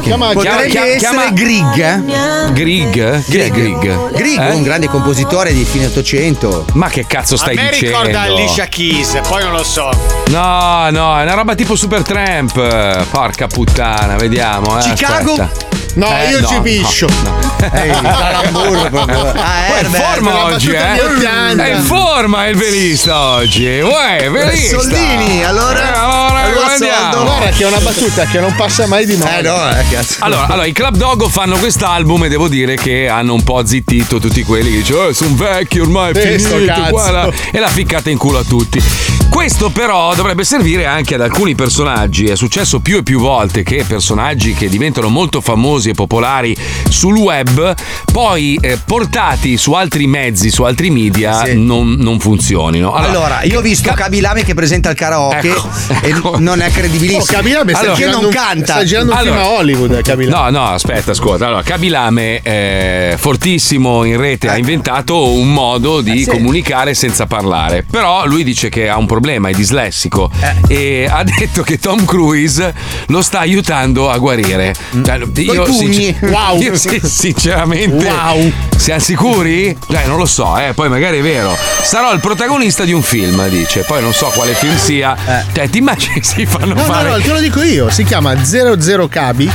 S5: Chiama-
S2: chiama-
S3: essere
S2: chiama-
S3: Grieg. eh?
S2: Grig? Chi è Grig? Eh?
S3: un grande compositore di fine 800.
S2: Ma che cazzo
S6: A
S2: stai
S6: me
S2: dicendo?
S6: ricorda Alicia Keys, poi non lo so.
S2: No, no, è una roba tipo Super Tramp. Porca puttana, vediamo. Eh,
S3: Chicago?
S2: aspetta.
S5: No,
S2: Eh,
S5: io
S2: no,
S5: ci piscio.
S2: no.
S3: Ehi, calamburro proprio. Ah,
S2: Poi è in forma oggi, eh?
S5: di 80.
S2: È in forma il velista oggi. Uè, velista.
S3: Soldini, allora?
S2: Eh, allora,
S3: Allora,
S2: andiamo.
S5: Guarda che è una battuta che non passa mai di moda.
S3: Eh no, eh, cazzo.
S2: Allora, allora, i Club Dogo fanno quest'album e devo dire che hanno un po' zittito tutti quelli che dicono, eh, sono vecchi ormai, è
S5: Eh,
S2: finito,
S5: cazzo.
S2: guarda, e la ficcata in culo a tutti. Questo però dovrebbe servire anche ad alcuni personaggi. È successo più e più volte che personaggi che diventano molto famosi e popolari sul web, poi eh, portati su altri mezzi, su altri media,
S3: Sì.
S2: non, non funzionino.
S3: Allora, io ho visto Kabilame che presenta il karaoke
S2: Ecco,
S3: e
S2: ecco.
S3: non è credibilissimo.
S5: Oh, Kabilame sta
S3: Perché
S5: girando
S3: non canta.
S5: Sta girando un
S2: Allora-
S5: film a Hollywood, eh, Kabilame.
S2: No, no, aspetta, ascolta. Allora, Kabilame, eh, fortissimo in rete, ha inventato un modo di
S3: sì.
S2: comunicare senza parlare. Però lui dice che ha un problema, è dislessico. E ha detto che Tom Cruise lo sta aiutando a guarire. Cioè, io,
S3: pugni.
S5: Wow.
S2: io sì, sinceramente.
S5: Wow.
S2: Siamo sicuri? Cioè, non lo so, eh, poi magari è vero. Sarò il protagonista di un film, dice. Poi non so quale film sia. Cioè, ti immagini si fanno
S5: No, no,
S2: fare.
S5: no, te lo dico io. Si chiama 00 Cabi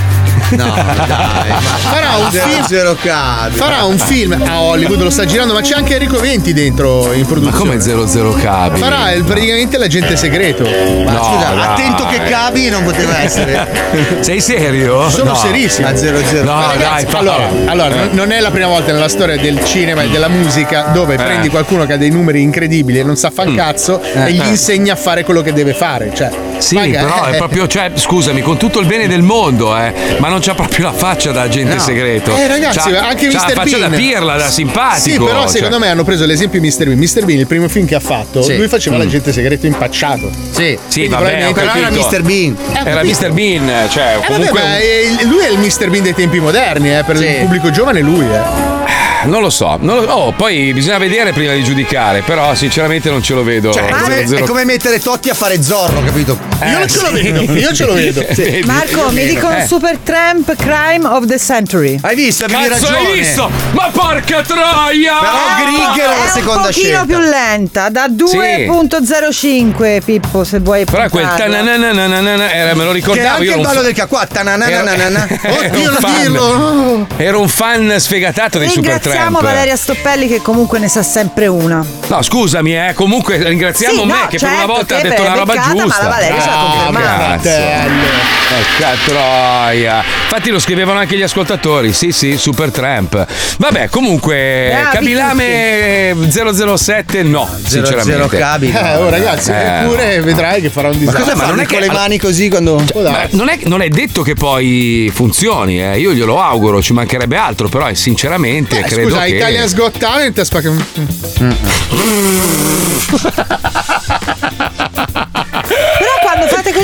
S3: No, dai.
S5: Farà un film.
S3: zero cabi.
S5: Farà un film a Hollywood, lo sta girando, ma c'è anche Enrico Venti dentro in produzione.
S2: Ma come 00 cabi?
S5: Farà il- praticamente l'agente segreto.
S3: Ma
S2: No,
S3: scusa,
S2: dai.
S3: attento che cabi non poteva essere.
S2: Sei serio?
S5: Sono
S2: No.
S5: serissimo.
S3: A 00.
S2: No, dai,
S5: ragazzi,
S2: fa-
S5: allora, allora, non- non è la prima volta nella storia del cinema e della musica dove
S2: Eh. Mm.
S5: prendi qualcuno che ha dei numeri incredibili e non sa far cazzo e gli
S2: Eh.
S5: insegni a fare quello che deve fare. Cioè,
S2: Sì,
S5: maga-
S2: però è proprio, cioè, scusami, con tutto il bene del mondo, eh, ma non c'ha proprio la faccia da agente
S3: No.
S2: segreto.
S5: Eh ragazzi,
S2: C'ha-
S5: anche
S2: c'ha
S5: Mr.
S2: la faccia
S5: Bean
S2: da pirla, da simpatico.
S5: Sì, però
S2: cioè.
S5: secondo me hanno preso l'esempio di Mr. Bean. Mr. Bean, il primo film che ha fatto,
S3: Sì.
S5: lui faceva l'agente segreto impacciato.
S3: Sì.
S2: Sì, vabbè,
S3: Però era. Mr. Bean.
S2: Era Mr. Bean, cioè,
S5: Eh, vabbè,
S2: comunque.
S5: ma
S2: un-
S5: lui è il Mr. Bean dei tempi moderni, eh, per
S3: Sì.
S5: il pubblico giovane lui, eh.
S2: Non lo so, non lo- oh, poi bisogna vedere prima di giudicare, però sinceramente non ce lo vedo.
S3: Cioè, è come,
S2: Zero, zero-
S3: è come mettere Totti a fare Zorro, capito?
S5: Io non ce lo
S2: sì.
S5: vedo, io ce lo vedo.
S2: Vedi?
S4: Marco, mi dicono
S2: Eh.
S4: Super Tramp Crime of the Century.
S3: Hai visto? Avevi
S2: Cazzo,
S3: ragione.
S2: hai visto? Ma porca troia!
S3: Però Grigger è la
S4: È un
S3: seconda
S4: pochino
S3: scelta.
S4: più lenta, da 2.05 Pippo se vuoi
S2: Però quel tanananananana era, me lo
S3: Che
S2: ricordavo
S3: anche
S2: io.
S3: il
S2: un
S3: ballo
S2: fa-
S3: del cacqua. tananananana.
S5: Oddio,
S2: un
S5: dirlo.
S2: Ero un fan sfegatato dei
S4: Ringraziamo
S2: Supertramp.
S4: Valeria Stoppelli che comunque ne sa sempre una.
S2: No, scusami, eh, comunque ringraziamo
S4: Sì,
S2: me
S4: no,
S2: che per una
S4: certo,
S2: volta ha detto una roba
S4: beccata, ma
S2: giusta.
S4: la Valeria ce l'ha
S2: Ah,
S4: confermata.
S2: cazzo. Porca troia. Infatti lo scrivevano anche gli ascoltatori. Sì, sì, Supertramp. Vabbè, comunque
S4: Bravi
S2: Cabilame 007 no,
S3: Zero,
S2: sinceramente.
S3: zero cabi.
S5: Eh, oh ragazzi,
S2: Eh.
S5: eppure vedrai che farà un disastro.
S2: cos'è? Ma non è che-
S3: con le mani così quando.
S2: Ma
S5: darsi.
S2: non è, non è detto che poi funzioni, eh. io glielo auguro, ci mancherebbe altro, però eh, sinceramente
S5: Eh,
S2: credo
S5: scusa,
S2: che...
S5: Italia's Got Talent spacca-
S4: Però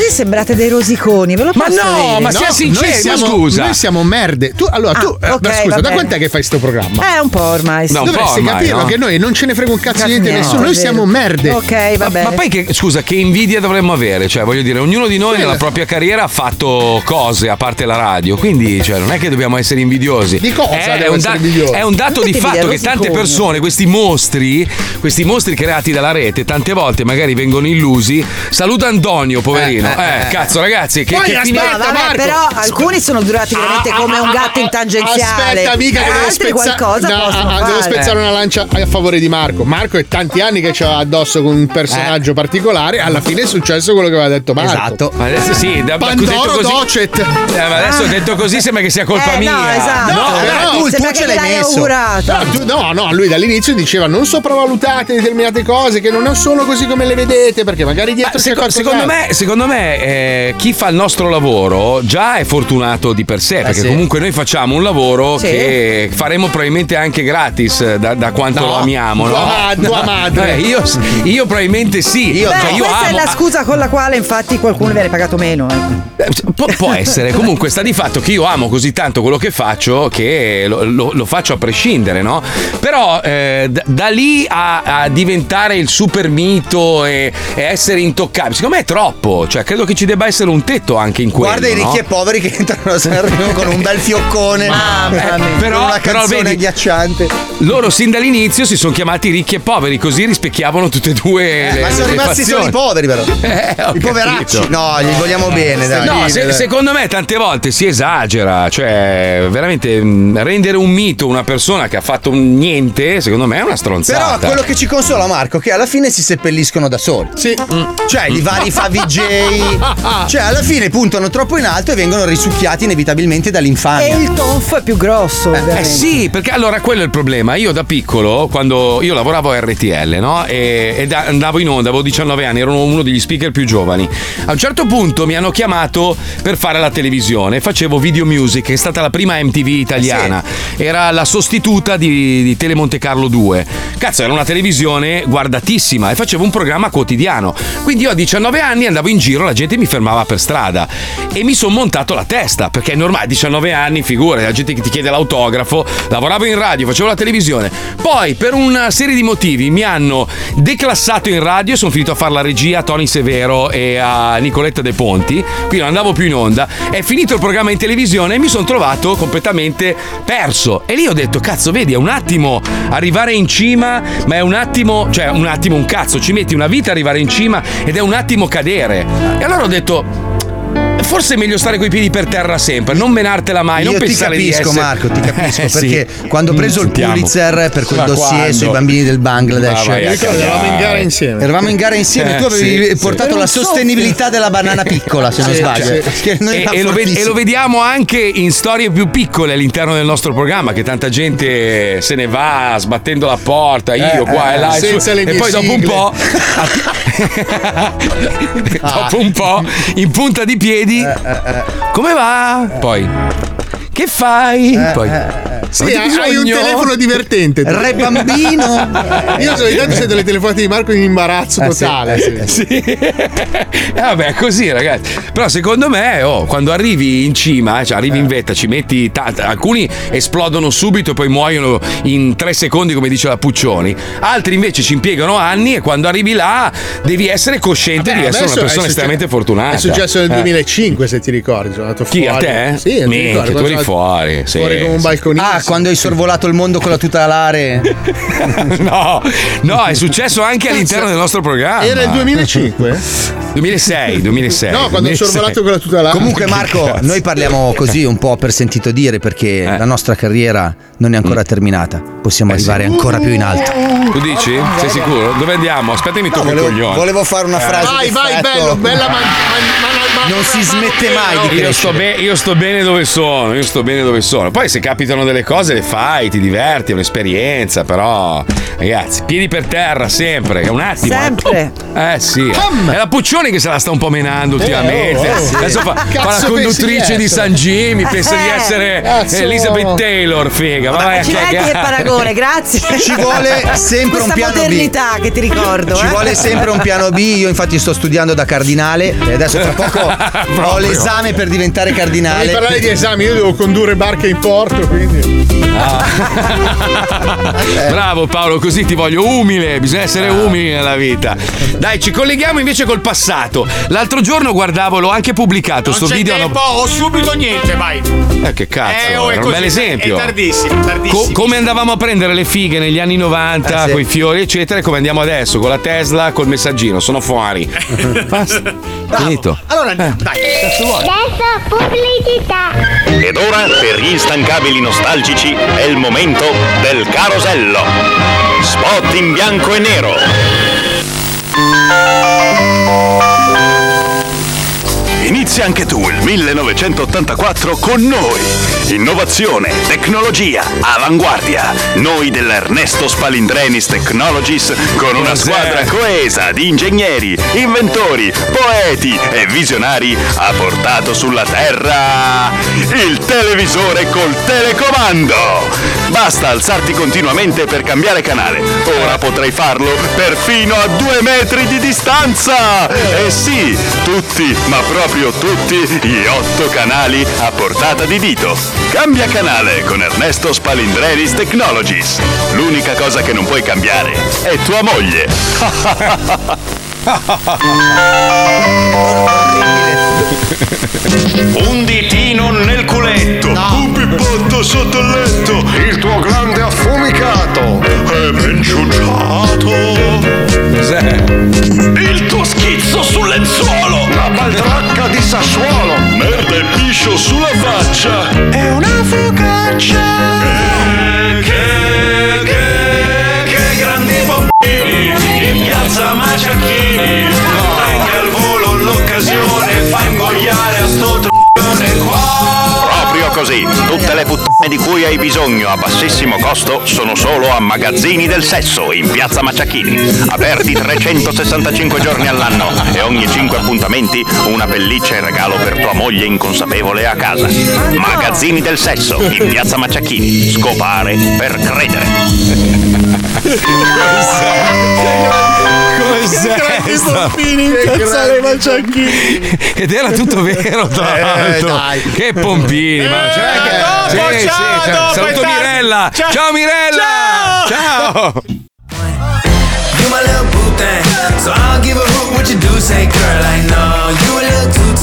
S4: così sembrate dei rosiconi, ve lo
S2: Ma
S4: posso
S2: no,
S4: dire?
S2: ma sia sinceri,
S5: noi siamo,
S2: ma scusa.
S5: Noi siamo merde. Tu, allora,
S4: Ah,
S5: tu, eh,
S4: ok,
S5: ma scusa,
S4: va
S5: da
S4: bene.
S5: quant'è che fai sto programma?
S4: Eh, un po' ormai. sì.
S2: No, un po'
S5: Dovresti
S2: ormai,
S5: capirlo
S2: no?
S5: che noi non ce ne frega un cazzo
S4: Cazzo
S5: niente
S4: niente,
S5: nessuno, noi siamo merde.
S4: Ok, va
S2: Ma,
S4: bene.
S2: ma poi che, scusa, che invidia dovremmo avere? Cioè, voglio dire, ognuno di noi nella propria carriera ha fatto cose a parte la radio, quindi cioè, non è che dobbiamo essere invidiosi.
S5: Di cosa
S2: È,
S5: devo
S2: un,
S5: essere invidioso?
S2: è un dato di fatto che tante
S4: rosiconi.
S2: persone, questi mostri, questi mostri creati dalla rete, tante volte magari vengono illusi. Saluta Antonio, poverino. Eh, cazzo, ragazzi, che,
S5: Poi
S2: che fine-
S5: aspetta,
S4: No, vabbè,
S5: Marco.
S4: però alcuni sono durati veramente come un gatto in tangenziale.
S5: Aspetta, amica, che
S4: Eh,
S5: devo,
S4: altri
S5: spezza-
S4: qualcosa
S5: no, ah, devo spezzare una lancia a favore di Marco. Marco è tanti anni che c'ha addosso con un personaggio particolare. Alla fine è successo quello che aveva detto Marco.
S3: Esatto.
S2: Ma adesso sì, da,
S5: Pandoro
S2: così.
S5: Docet.
S2: Eh, ma adesso detto così sembra che sia colpa
S4: Eh,
S2: mia.
S4: no, esatto.
S5: No, però
S3: tu
S4: Sembra
S3: tuo
S4: che
S3: ce l'hai
S4: l'hai
S3: messo.
S4: augurato.
S5: No, tu- no, no, lui dall'inizio diceva non sopravvalutate determinate cose che non sono così come le vedete perché magari dietro
S2: Ma
S5: c'è
S2: seco- secondo me, secondo me eh, chi fa il nostro lavoro già è fortunato di per sé, perché
S3: sì.
S2: comunque noi facciamo un lavoro
S4: Sì.
S2: che faremo probabilmente anche gratis eh, da, da quanto
S5: No,
S2: lo amiamo.
S5: tua
S2: no?
S5: ma- tua madre.
S2: Eh, io, io probabilmente sì.
S3: Io-
S4: Beh,
S2: Cioè, io
S4: questa
S2: amo-
S4: è la scusa con la quale infatti qualcuno viene pagato meno. ecco.
S2: Eh, Pu- può essere, comunque sta di fatto che io amo così tanto quello che faccio che lo, lo- lo faccio a prescindere, no? Però eh, da, da lì a, a diventare il super mito e, e essere intoccabile, secondo me è troppo, cioè credo che ci debba essere un tetto anche in quello.
S3: Guarda i ricchi
S2: no?
S3: e poveri che entrano a Sanremo con un bel fioccone.
S4: Mamma mia.
S2: Però,
S3: con una
S2: però
S3: canzone
S2: vedi,
S3: agghiacciante.
S2: loro sin dall'inizio si sono chiamati ricchi e poveri, così rispecchiavano tutte e due
S3: Eh,
S2: le,
S3: ma sono
S2: le
S3: rimasti solo i poveri, però.
S2: Eh,
S3: I poveracci.
S2: capito.
S3: No, gli vogliamo bene, dai.
S2: No, se- secondo me tante volte si esagera, cioè veramente mh, rendere un mito una persona che ha fatto un niente, secondo me è una
S3: Però
S2: stronzata.
S3: quello che ci consola Marco è che alla fine si seppelliscono da soli.
S5: Sì.
S3: Cioè, i vari fa Cioè, alla fine puntano troppo in alto e vengono risucchiati inevitabilmente
S4: E
S3: dall'infamia.
S4: il tonfo è più grosso,
S2: Eh
S4: ovviamente.
S2: sì, perché allora quello è il problema. Io da piccolo, quando io lavoravo a RTL, no? E, e da- andavo in onda, avevo 19 anni, ero uno degli speaker più giovani. A un certo punto mi hanno chiamato per fare la televisione. Facevo video music, è stata la prima MTV italiana. Era la sostituta di, di Tele Monte Carlo 2. Cazzo, era una televisione guardatissima e facevo un programma quotidiano. Quindi io a 19 anni andavo in giro, la gente mi fermava per strada e mi sono montato la testa perché è normale, 19 anni, figura, la gente che ti chiede l'autografo, lavoravo in radio, facevo la televisione. Poi per una serie di motivi mi hanno declassato in radio e sono finito a fare la regia a Tony Severo e a Nicoletta De Ponti, quindi non andavo più in onda. È finito il programma in televisione e mi sono trovato completamente perso. E lì ho detto, cazzo, vedi, è un attimo arrivare in cima, ma è un attimo, cioè un attimo un cazzo, ci metti una vita arrivare in cima ed è un attimo cadere. E allora ho detto, forse è meglio stare coi piedi per terra sempre, non menartela mai, non
S3: Io ti
S2: pensare di
S3: capisco,
S2: essere-
S3: Marco, ti capisco
S2: Eh, sì.
S3: perché quando ho preso il
S2: Sentiamo.
S3: Pulitzer per quel
S2: Ma
S3: dossier
S2: quando?
S3: sui bambini del Bangladesh,
S5: eravamo in gara insieme.
S3: Eravamo in gara insieme,
S2: Eh,
S3: tu avevi
S2: sì, sì.
S3: portato
S2: Era
S3: la sostenibilità della banana piccola, se non
S2: Sì,
S3: sbaglio.
S2: cioè,
S3: Che non
S2: e, e lo ved- e lo vediamo anche in storie più piccole all'interno del nostro programma, che tanta gente se ne va sbattendo la porta, io
S5: Eh,
S2: qua
S5: eh,
S2: e là, e, su-
S5: le
S2: e poi dopo un po', dopo un po', in punta di piedi, come va? Poi, che fai? Poi,
S5: Sì,
S2: avete
S5: hai un telefono divertente. tu.
S3: Re bambino.
S5: Io sono intanto sento le telefonate di Marco in imbarazzo
S3: Eh, sì,
S5: totale.
S3: eh,
S2: Sì. Eh, vabbè, così ragazzi. Però secondo me, oh, quando arrivi in cima, cioè arrivi in vetta, ci metti. ta- alcuni esplodono subito e poi muoiono in tre secondi, come dice la Puccioni. Altri invece ci impiegano anni e quando arrivi là devi essere cosciente
S5: Beh,
S2: di essere una persona
S5: succe-
S2: estremamente fortunata.
S5: È successo nel
S2: Eh.
S5: 2005, se ti ricordi. Sono andato
S2: Chi,
S5: fuori.
S2: a te?
S5: Sì,
S2: tu eri
S5: sono
S2: fuori. Sì,
S5: fuori come un
S2: sì.
S5: balconista.
S3: Ah, quando hai sorvolato il mondo con la tuta alare.
S2: no, no, è successo anche all'interno del nostro programma.
S5: Era il 2005?
S2: 2006, 2006.
S5: No, quando ho
S2: 2006.
S5: sorvolato con la tuta alare.
S3: Comunque, Marco, noi parliamo così un po' per sentito dire perché la nostra carriera non è ancora terminata. Possiamo arrivare ancora più in alto.
S2: Tu dici? Sei sicuro? Dove andiamo? Aspetta, mi tocco
S3: volevo-
S2: il coglione.
S3: volevo fare una frase
S5: Vai, vai, bello, bella man- man- man-
S3: Non si smette mai di
S2: Io sto,
S3: crescere.
S2: be- io sto bene dove sono, io sto bene dove sono. Poi se capitano delle cose le fai, ti diverti, è un'esperienza, però ragazzi, piedi per terra sempre, è un attimo. eh.
S4: Sempre.
S2: Eh sì, è la Puccioni che se la sta un po' menando ultimamente.
S5: oh, oh, sì.
S2: Adesso fa, fa la conduttrice
S5: di
S2: San Jimmy, pensa di
S4: Eh,
S2: essere
S5: cazzo.
S2: Elizabeth Taylor, figa. Ma vai a
S4: Accidenti che paragone, grazie.
S3: Ci vuole sempre
S4: Questa
S3: un piano B.
S4: modernità che ti ricordo.
S3: Ci
S4: eh.
S3: vuole sempre un piano B. Io, infatti, sto studiando da cardinale e adesso tra poco ho l'esame per diventare
S5: Devi
S3: cardinale.
S5: parlare di esami, io devo condurre barche in porto, quindi.
S2: Bravo Paolo, così ti voglio umile, bisogna essere umili nella vita. Dai, ci colleghiamo invece col passato. L'altro giorno guardavo, l'ho anche pubblicato
S6: Non
S2: sto
S6: c'è
S2: video.
S6: tempo, ho subito niente, vai.
S2: Eh, che cazzo,
S6: Eh, oh, è
S2: un bel esempio.
S6: È tardissimo, tardissimo.
S2: Co- come andavamo a prendere le fighe negli anni 90
S3: Eh, sì.
S2: con i fiori, eccetera, e come andiamo adesso con la Tesla, col messaggino. Sono fuori. Basta. Finito.
S6: Allora, dai, cazzo vuoi?
S16: Adesso pubblicità.
S17: Ed ora, per gli instancabili nostalgici, è il momento del carosello. Spot in bianco e nero. Inizia anche tu il 1984 con noi. Innovazione, tecnologia, avanguardia. Noi dell'Ernesto Spalindrenis Technologies con una squadra coesa di ingegneri, inventori, poeti e visionari ha portato sulla Terra il televisore col telecomando. Basta alzarti continuamente per cambiare canale. Ora potrai farlo perfino a due metri di distanza. E sì, tutti, ma proprio tutti, gli otto canali a portata di dito. Cambia canale con Ernesto Spalindreris Technologies. L'unica cosa che non puoi cambiare è tua moglie. Un ditino nel culetto. Un pippotto sotto il letto. Il tuo grande affumicato. È ben ciucciato.
S2: Cos'è?
S17: Il tuo schizzo sul lenzuolo.
S9: La baldracca di Sassuolo.
S17: Merda e piscio sulla faccia.
S7: È una focaccia.
S17: Così, tutte le puttane di cui hai bisogno a bassissimo costo sono solo a Magazzini del Sesso in piazza Maciacchini. Aperti 365 giorni all'anno e ogni 5 appuntamenti una pelliccia in regalo per tua moglie inconsapevole a casa. Magazzini del Sesso in piazza Maciacchini. Scopare per credere.
S2: Cos'è? sta-
S5: Piazzale Maciacchini.
S2: Ed era tutto vero, tra
S5: Eh,
S2: l'altro.
S5: dai.
S2: che pompini, ma cioè,
S6: Eh, dopo,
S2: sì, sì,
S6: ciao,
S2: cioè,
S6: dopo,
S2: saluto
S6: è tardi.
S2: Mirella.
S6: Ciao.
S2: Ciao, Mirella.
S6: Ciao.
S2: Ciao.
S7: You my little boo thing, so I don't give a hoot what you do. Say, girl, I know you a little too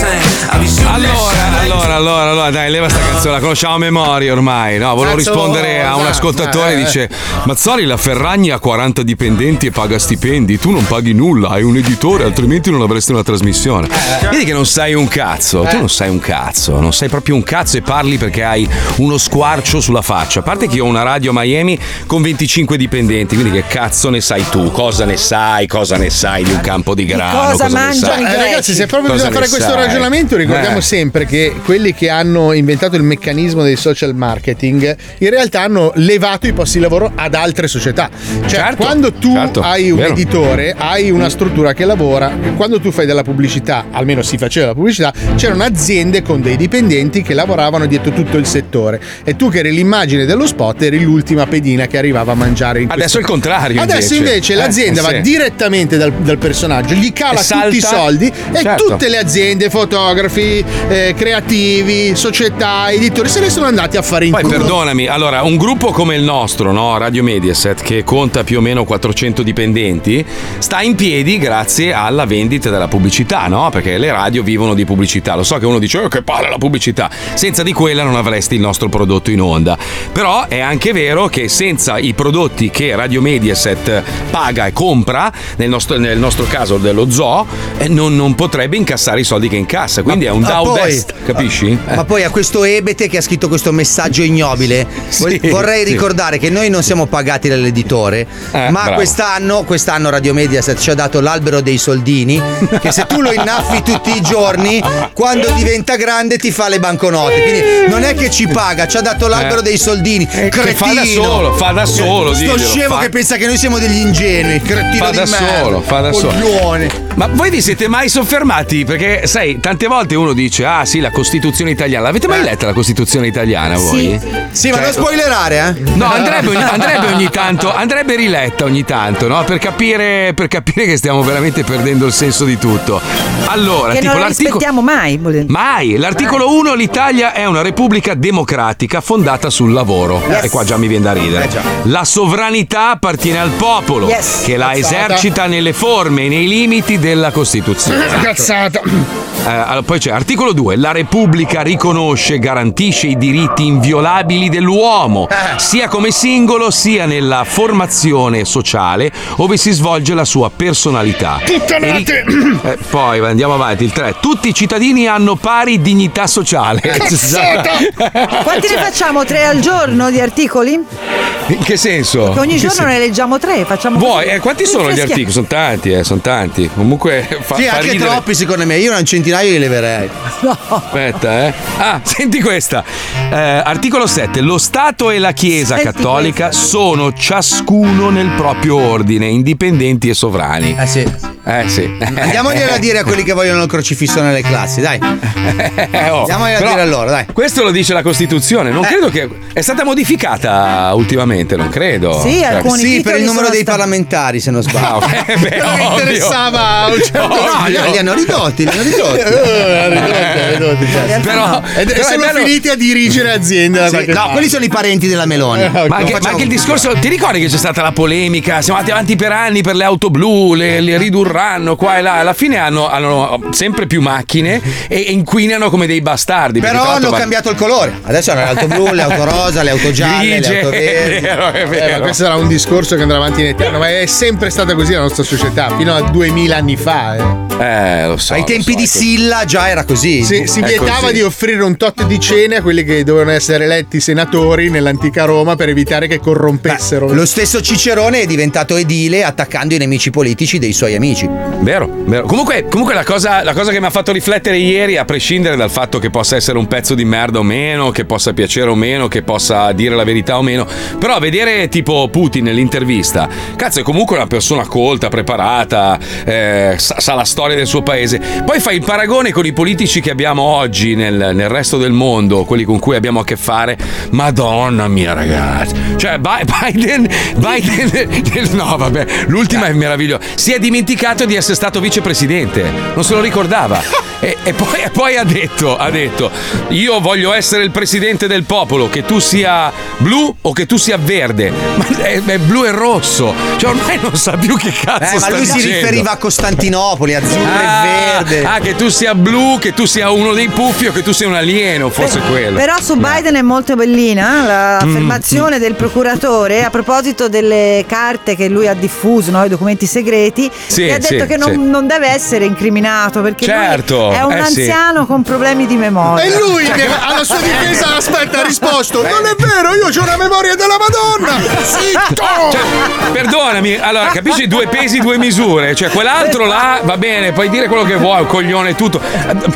S2: Allora, allora, allora, allora, dai, leva sta canzone, la conosciamo a memoria ormai, no? Volevo
S5: Cazzo,
S2: rispondere a un ascoltatore
S5: eh, eh.
S2: dice Mazzoli, la Ferragni ha 40 dipendenti e paga stipendi, tu non paghi nulla, hai un editore, altrimenti non avresti una trasmissione. Vedi che non sai un cazzo, tu non sai un cazzo, non sai proprio un cazzo e parli perché hai uno squarcio sulla faccia. A parte che io ho una radio a Miami con 25 dipendenti, quindi che cazzo ne sai tu? Cosa ne sai? Cosa ne sai di un campo di grano?
S4: cosa
S2: ne
S4: mangiano i
S5: Eh, ragazzi, se proprio
S2: Cosa
S5: bisogna fare questo
S2: sai?
S5: ragionamento, ricordiamo
S2: Eh.
S5: sempre che quelli che hanno inventato il meccanismo del social marketing in realtà hanno levato i posti di lavoro ad altre società. Cioè,
S2: Certo,
S5: quando tu
S2: certo,
S5: hai un
S2: vero.
S5: editore, hai una struttura che lavora, quando tu fai della pubblicità, almeno si faceva la pubblicità, c'erano aziende con dei dipendenti che lavoravano dietro tutto il settore e tu che eri l'immagine dello spot eri l'ultima pedina che arrivava a mangiare in
S2: Adesso
S5: questo-
S2: è il contrario,
S5: Adesso invece,
S2: invece.
S5: l'azienda
S2: Eh,
S5: va
S2: sì.
S5: direttamente dal, dal personaggio, gli cala
S2: E
S5: tutti i soldi e
S2: Certo.
S5: tutte le aziende, fotografi, eh, creativi, società, editori se ne sono andati a fare in
S2: Poi
S5: culo.
S2: perdonami, allora un gruppo come il nostro, no? Radio Mediaset, che conta più o meno 400 dipendenti, sta in piedi grazie alla vendita della pubblicità, no? Perché le radio vivono di pubblicità. Lo so che uno dice "Oh, che palle la pubblicità. Senza di quella non avresti il nostro prodotto in onda. Però è anche vero che senza i prodotti che Radio Mediaset paga e compra, nel nostro, nel nostro caso dello zoo, eh, non, non potrebbe incassare i soldi che incassa. Quindi è un
S3: Ma
S2: down
S3: poi-
S2: best, capisci? Eh.
S3: Ma poi a questo Ebete che ha scritto questo messaggio ignobile,
S2: Sì,
S3: vor- vorrei
S2: sì.
S3: ricordare che noi non siamo pagati dall'editore,
S2: Eh,
S3: ma
S2: bravo.
S3: quest'anno, quest'anno Radio Mediaset ci ha dato l'albero dei soldini, che se tu lo innaffi tutti i giorni, quando diventa grande ti fa le banconote. Quindi non è che ci paga, ci ha dato l'albero
S2: Eh.
S3: dei soldini.
S2: Eh,
S3: Cretino.
S2: fa da solo, fa da solo,
S3: Sto
S2: diglielo,
S3: scemo
S2: fa-
S3: che pensa che noi siamo degli ingenui, cretino
S2: fa da
S3: merda.
S2: solo, fa da solo.
S3: coglione.
S2: Ma voi vi siete mai soffermati? Perché, sai, tante volte uno dice: Ah, sì, la Costituzione italiana. L'avete mai letta la Costituzione italiana voi?
S3: Sì, ma
S2: Cioè-
S3: non spoilerare, eh?
S2: No, andrebbe, ogni- andrebbe ogni tanto, andrebbe riletta ogni tanto, no? Per capire, per capire che stiamo veramente perdendo il senso di tutto. Allora,
S4: che
S2: tipo
S4: non la
S2: l'articolo.
S4: rispettiamo mai.
S2: Mai! L'articolo 1 l'Italia è una repubblica democratica fondata sul lavoro.
S4: Yes.
S2: E qua già mi viene da ridere.
S3: Eh.
S2: La sovranità appartiene al popolo
S4: Yes.
S2: che la
S5: Cazzata.
S2: esercita nelle forme e nei limiti della Costituzione.
S5: Cazzata.
S2: Eh, allora, poi c'è articolo 2. La Repubblica riconosce e garantisce i diritti inviolabili dell'uomo, sia come singolo sia nella formazione sociale ove si svolge la sua personalità.
S5: Puttanate.
S2: Eh, poi andiamo avanti. Il 3. Tutti i cittadini hanno pari dignità sociale.
S5: Cazzata.
S4: Quanti
S2: Cioè,
S4: ne facciamo? Tre al giorno di articoli?
S2: In che senso?
S4: Che ogni
S2: che
S4: giorno
S2: sen-
S4: ne leggiamo tre. Facciamo
S2: Vuoi? Eh, quanti sono gli articoli? Sono tanti, eh, sono tanti. Comunque fa,
S3: Sì,
S2: fa
S3: anche
S2: ridere.
S3: troppi secondo me. Io un centinaio li leverei.
S2: Aspetta, eh. Ah, senti questa. Eh, articolo 7. Lo Stato e la Chiesa
S4: Senti
S2: Cattolica sono ciascuno nel proprio ordine, indipendenti e sovrani.
S3: Eh sì.
S2: Eh sì.
S3: Andiamoglielo a dire a quelli che vogliono il crocifisso nelle classi, dai.
S2: Eh, oh.
S3: Andiamoglielo a dire a loro, dai.
S2: Questo lo dice la Costituzione. Non
S3: Eh.
S2: credo che. È stata modificata ultimamente, non credo.
S4: Sì,
S2: Cioè-
S4: alcuni
S3: Sì, per il numero dei
S4: sta-
S3: parlamentari, se non
S2: Ah,
S3: sbaglio.
S2: ok, beh,
S5: Non mi
S2: ovvio.
S5: interessava un certo
S3: No,
S5: punto.
S3: li hanno ridotti, li hanno ridotti.
S5: Eh, ridotti, ridotti, certo.
S2: Però, però
S5: sono
S2: bello-
S5: finiti a dirigere aziende
S3: Sì, no,
S5: parte.
S3: quelli sono i parenti della Meloni.
S5: Eh.
S2: Ma anche, ma anche il discorso, ti ricordi che c'è stata la polemica? Siamo andati avanti per anni per le auto blu, le, le ridurranno qua e là. Alla fine hanno, hanno sempre più macchine e inquinano come dei bastardi.
S3: Però hanno
S2: va-
S3: cambiato il colore. Adesso hanno le auto blu, le auto rosa, le auto gialle, le
S2: Grigie,
S3: auto verdi.
S2: è vero, è
S5: Eh, questo sarà un discorso che andrà avanti in eterno, ma è sempre stata così la nostra società, fino a 2000 anni fa. eh.
S2: Eh, lo so.
S3: Ai
S2: lo
S3: tempi
S2: so,
S3: di. Silla già era così.
S5: Si, si vietava
S2: così.
S5: di offrire un tot di cene a quelli che dovevano essere eletti senatori nell'antica Roma per evitare che corrompessero.
S3: Lo stesso Cicerone è diventato edile attaccando i nemici politici dei suoi amici.
S2: Vero, vero. Comunque, comunque la, cosa, la cosa che mi ha fatto riflettere ieri, a prescindere dal fatto che possa essere un pezzo di merda o meno, che possa piacere o meno, che possa dire la verità o meno, però vedere tipo Putin nell'intervista, cazzo è comunque una persona colta, preparata, eh, sa, sa la storia del suo paese. Poi fai il paragone con i politici che abbiamo oggi nel, nel resto del mondo, quelli con cui abbiamo a che fare. Madonna mia ragazzi. Cioè Bi- Biden, Biden, no vabbè, l'ultima è meravigliosa. Si è dimenticato dimenticato di essere stato vicepresidente, non se lo ricordava. E, e poi, e poi ha, detto, ha detto: Io voglio essere il presidente del popolo, che tu sia blu o che tu sia verde. Ma è, è blu e rosso. Cioè, ormai non sa più che cazzo
S3: Eh, ma lui si
S2: dicendo.
S3: riferiva a Costantinopoli, azzurro
S2: Ah,
S3: e verde.
S2: Ah, che tu sia blu, che tu sia uno dei puffi o che tu sia un alieno, forse quello.
S4: Però su Biden è molto bellina eh, l'affermazione del procuratore a proposito delle carte che lui ha diffuso, no, i documenti segreti,
S2: Sì,
S4: che ha detto
S2: sì,
S4: che non,
S2: sì.
S4: non deve essere incriminato perché lui
S2: Certo,
S4: è un
S2: eh sì.
S4: anziano con problemi di memoria.
S5: E lui che alla sua difesa aspetta ha risposto: Non è vero, io ho una memoria della Madonna! Zitto!
S2: Cioè, perdonami, allora capisci due pesi, due misure. Cioè, quell'altro là va bene, puoi dire quello che vuoi, un coglione e tutto.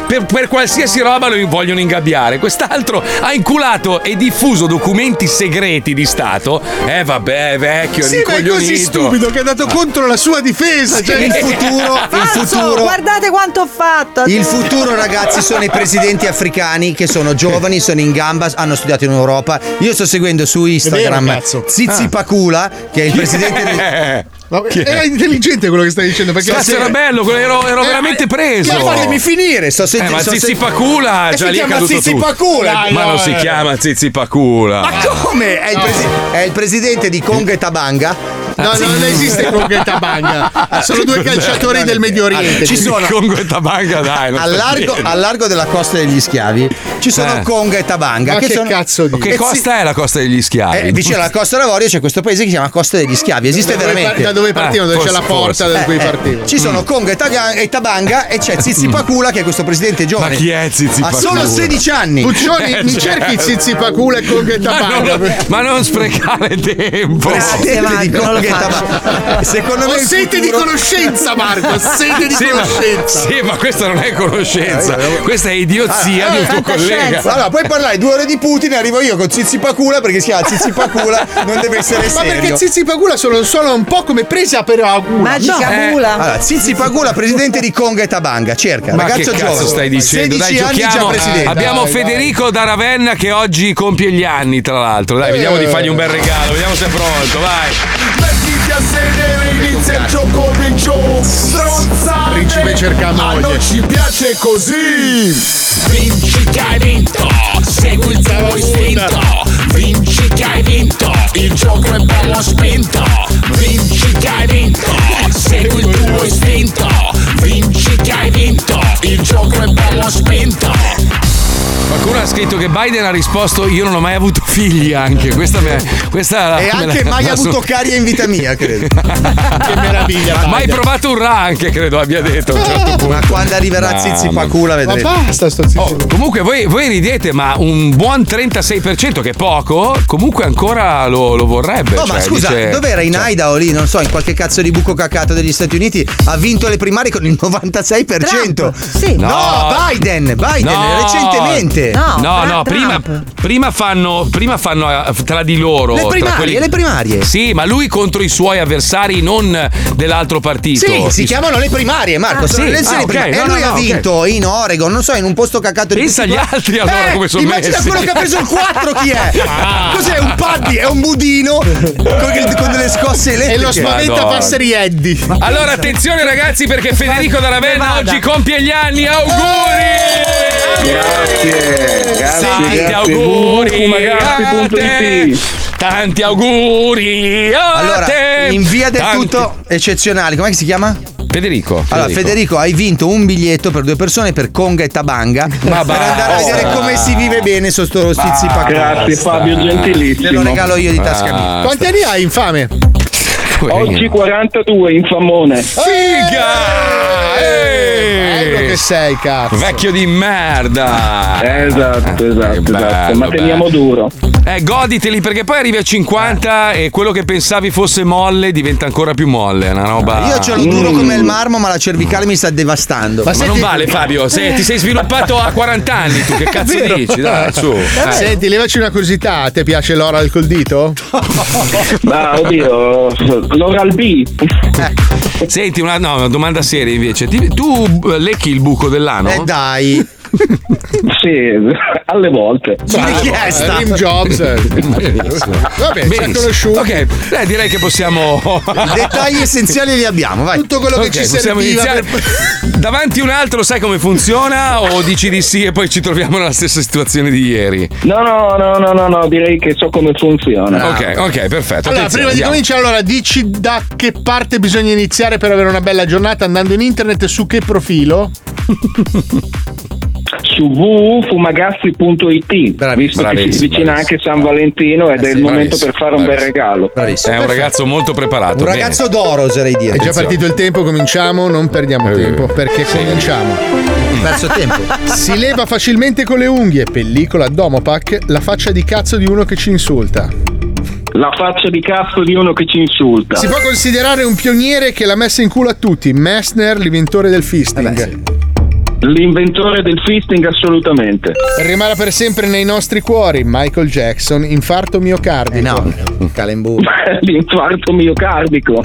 S2: Per, per qualsiasi roba lo vogliono ingabbiare. Quest'altro ha inculato e diffuso documenti segreti di Stato. Eh, vabbè, è vecchio,
S5: Sì, ma è così stupido che è andato contro la sua difesa. Cioè,
S3: Il futuro, il futuro.
S4: guardate quanto ho fatto.
S3: Il futuro, ragazzi, sono i presidenti africani che sono giovani, sono in gamba, hanno studiato in Europa. Io sto seguendo su Instagram. Zizi
S5: Ah.
S3: Pacula, che è il presidente di.
S5: Ma era intelligente quello che stai dicendo. Perché
S2: Cazzo, era bello, ero, ero
S5: Eh,
S2: veramente
S5: eh,
S2: preso.
S3: Fatemi finire, sto
S2: Eh,
S3: sentendo.
S2: ma
S3: sto
S2: Zizi Pacula,
S3: Eh,
S2: già
S3: si
S2: lì è
S3: chiama
S2: caduto
S3: Zizi. Pacula.
S2: Ma
S3: No,
S2: non si
S3: eh.
S2: chiama Zizi Pacula.
S3: Ma come? È il, presi- è il presidente di Congo e Tabanga.
S5: No, non esiste Congo e Tabanga. Sono due calciatori del Medio Oriente.
S3: Ci sono
S2: Congo e Tabanga, dai.
S3: al largo, al largo della costa degli schiavi ci sono
S2: Eh.
S3: Conga e Tabanga.
S5: Ma che
S3: sono,
S5: cazzo di-
S2: Che
S3: e si-
S2: costa è la costa degli schiavi?
S3: eh, vicino alla Costa d'Avorio c'è questo paese che si chiama Costa degli Schiavi. Esiste
S5: Da dove
S3: veramente.
S5: par- da dove partivano? Dove c'è la porta
S2: forse.
S5: da cui
S3: Eh, eh,
S5: partivano.
S3: Ci sono Conga e, Taga- e Tabanga e c'è Zizi Pacula che è questo presidente giovane.
S2: Ma chi è Zizi
S3: Ha
S2: Pacula?
S3: solo 16 anni.
S5: Puccioni,
S2: Eh,
S5: mi
S2: certo.
S5: cerchi Zizi Pacula e Congo e
S2: Ma
S5: Tabanga.
S2: non, ma non sprecare tempo.
S3: Presidente
S4: Marco, non lo Faccio.
S3: Tabanga. Secondo me
S5: Ho sete di
S3: futuro-
S5: conoscenza, Marco. Sete di
S2: Sì ma,
S5: conoscenza.
S2: sì, ma questa non è conoscenza, questa è idiozia di un tuo collega.
S3: Allora, puoi parlare due ore di Putin e arrivo io con Zizi Pacula perché si chiama Zizi Pacula, non deve essere
S5: Ma
S3: serio.
S5: perché Zizi Pacula sono, sono un po' come presa per la culo.
S4: Magica
S3: Eh,
S4: mula.
S3: Allora, Zizi Pagula, presidente di Conga e Tabanga, cerca.
S2: Ma che
S3: ragazzo
S2: cazzo
S3: giovane.
S2: stai dicendo?
S3: 16
S2: Dai,
S3: anni già
S2: giochiamo.
S3: presidente.
S2: Abbiamo
S5: Dai,
S2: Federico da Ravenna che oggi compie gli anni, tra l'altro. Dai, vediamo di fargli un bel regalo, vediamo se è pronto, vai.
S7: A sedere, inizia il gioco del gioco Stronzate
S5: Principe cerca
S7: A
S5: moglie.
S7: noi ci piace così. Vinci che hai vinto Segui il tuo istinto. Vinci che hai vinto Il gioco è bello spinto. Vinci che hai vinto Segui il tuo istinto. Vinci che hai vinto Il gioco è bello spinto
S2: Qualcuno ha scritto che Biden ha risposto io non ho mai avuto figli anche. Questa me, questa
S3: E
S2: me
S3: anche
S2: la-
S3: mai
S2: la
S3: avuto
S2: so-
S3: carie in vita mia, credo.
S5: Che meraviglia.
S2: Mai
S5: Biden.
S2: provato un ra anche, credo abbia detto a un certo punto.
S3: Ma quando arriverà
S2: Mamma
S3: Zizi
S2: mia.
S3: Pacula
S5: Ma
S3: vedrete.
S5: basta sto Zizi.
S2: Oh, comunque voi, voi ridete, ma un buon 36%, che è poco, comunque ancora lo, lo vorrebbe.
S3: No, ma
S2: cioè,
S3: scusa,
S2: dice-
S3: dov'era in
S2: cioè,
S3: Idaho lì? Non so, in qualche cazzo di buco cacato degli Stati Uniti ha vinto le primarie con il 96%.
S4: Trump, sì.
S3: No,
S2: No.
S3: Biden, Biden,
S2: No.
S3: recentemente.
S4: No,
S2: No, no,
S4: Trump.
S2: prima, prima fanno, prima fanno eh, tra di loro.
S3: Le primarie,
S2: quelli-
S3: le primarie.
S2: Sì, ma lui contro i suoi avversari, non dell'altro partito.
S3: Sì, si chiamano le primarie, Marco.
S2: Ah,
S3: sono
S2: sì?
S3: le elezioni
S2: Ah, ok,
S3: primarie.
S2: no,
S3: e lui
S2: no,
S3: ha
S2: no,
S3: vinto in Oregon, non so, in un posto cacato di
S2: Pensa agli
S3: qua-
S2: altri allora
S3: Eh,
S2: come sono
S3: Immagina
S2: messi.
S3: quello che ha preso il 4 chi è?
S2: Ah.
S3: Cos'è? Un paddy? È un budino con, con delle scosse elettriche.
S5: E lo spaventa passeri Eddie.
S2: Allora attenzione ragazzi perché Federico da Ravenna
S4: Vada.
S2: oggi compie gli anni, auguri!
S18: Grazie, grazie,
S2: Tanti
S18: grazie.
S2: auguri. Tanti auguri a
S3: Allora,
S2: te.
S3: in via del
S2: Tanti-
S3: tutto eccezionali, com'è che si chiama?
S2: Federico.
S3: Allora, Federico, hai vinto un biglietto per due persone per Conga e Tabanga
S2: Ma
S3: per andare a
S2: basta.
S3: vedere come si vive bene sotto lo Zizi Pacula.
S18: Grazie Fabio, gentilissimo.
S3: Te lo regalo io di tasca mia.
S5: Quanti anni hai, infame?
S18: Oggi 42, infamone.
S2: Figa!
S5: Bello che sei, cazzo.
S2: Vecchio di merda!
S18: Esatto,
S2: Eh,
S18: esatto, esatto.
S2: bello,
S18: Ma teniamo
S2: bello.
S18: duro.
S2: Eh, goditeli perché poi arrivi a 50 e quello che pensavi fosse molle diventa ancora più molle. È una roba.
S3: Io ce l'ho duro come il marmo, ma la cervicale mi sta devastando.
S2: Ma non vale, Fabio. Se ti sei sviluppato a 40 anni, tu che cazzo
S5: Vero.
S2: dici? Dai, su. Eh.
S5: Senti, levaci una curiosità. A te piace l'oral col dito?
S18: Ma oddio, l'oral B.
S2: Senti, una, no, una domanda seria invece. Ti- tu eh, lecchi il buco dell'ano?
S3: Eh dai.
S18: Sì, alle volte.
S5: Richiesta. Rim Jobs. Vabbè, ci conosciuto.
S2: Ok, beh, direi che possiamo.
S3: I dettagli essenziali li abbiamo, vai.
S5: Tutto quello che
S2: Ok,
S5: ci
S2: possiamo
S5: serviva
S2: iniziare.
S5: per-
S2: Davanti un altro, sai come funziona? O dici di sì e poi ci troviamo nella stessa situazione di ieri?
S18: No, no, no, no, no, no, direi che so come funziona.
S2: Ok, ok, perfetto.
S5: Allora,
S2: attenzione,
S5: prima di cominciare, allora dici da che parte bisogna iniziare per avere una bella giornata andando in internet e su che profilo?
S18: Su www.fumagazzi.it visto che si
S2: bravissimo,
S18: avvicina anche San Valentino ed è il momento per fare un bel regalo.
S2: È un ragazzo molto preparato.
S3: Un
S2: bene.
S3: ragazzo d'oro, oserei dire.
S5: È già partito il tempo, cominciamo, non perdiamo tempo perché cominciamo.
S3: Perso tempo.
S5: Si leva facilmente con le unghie, pellicola Domopac, la faccia di cazzo di uno che ci insulta.
S18: La faccia di cazzo di uno che ci insulta.
S5: Si può considerare un pioniere che l'ha messa in culo a tutti, Messner, l'inventore del fisting.
S18: L'inventore del fisting assolutamente.
S5: Rimarrà per sempre nei nostri cuori, Michael Jackson, infarto miocardico.
S3: no, calembu.
S18: L'infarto miocardico.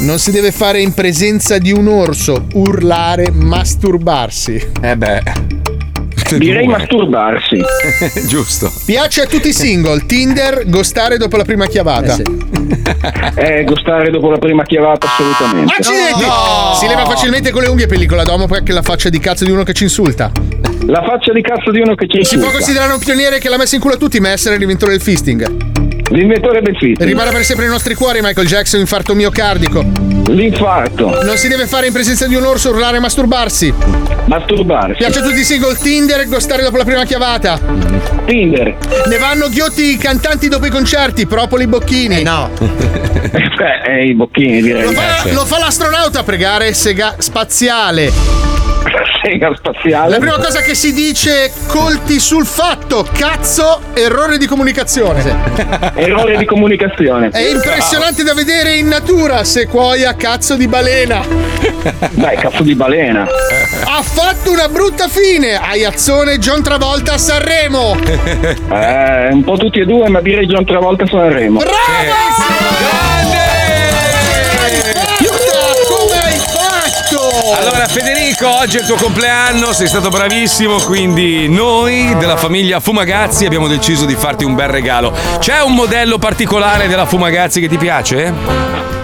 S5: Non si deve fare in presenza di un orso, urlare, masturbarsi.
S2: Eh beh.
S18: Direi masturbarsi.
S2: Giusto.
S5: Piace a tutti i single, Tinder, gostare dopo la prima chiavata.
S18: Eh, gustare dopo la prima chiavata assolutamente.
S5: Accidenti! Si leva facilmente con le unghie, pellicola Domopac, la faccia di cazzo di uno che ci insulta.
S18: La faccia di cazzo di uno che ci
S5: Si
S18: insulta.
S5: può considerare un pioniere che l'ha messa in culo a tutti, Messner, l'inventore del fisting.
S18: L'inventore del fisting.
S5: Rimarrà per sempre nei nostri cuori, Michael Jackson, infarto miocardico.
S18: L'infarto.
S5: Non si deve fare in presenza di un orso, urlare e masturbarsi.
S18: Masturbarsi.
S5: Piace a tutti i single, Tinder, gostare dopo la prima chiavata.
S18: Tinder.
S5: Ne vanno ghiotti i cantanti dopo i concerti, propoli bocchini.
S3: no.
S18: Beh, eh, i bocchini direi.
S5: Lo fa, lo fa l'astronauta a pregare sega spaziale.
S18: Sega spaziale.
S5: La prima cosa che si dice colti sul fatto, cazzo, errore di comunicazione.
S18: Errore di comunicazione.
S5: È impressionante da vedere in natura, sequoia cazzo di balena.
S18: Dai, cazzo di balena.
S5: Ha fatto una brutta fine, Aiazzone John Travolta a Sanremo.
S18: Eh, un po' tutti e due, ma direi John Travolta a Sanremo.
S5: Come
S2: Allora Federico, oggi è il tuo compleanno, sei stato bravissimo, quindi noi della famiglia Fumagazzi abbiamo deciso di farti un bel regalo. C'è un modello particolare della Fumagazzi che ti piace?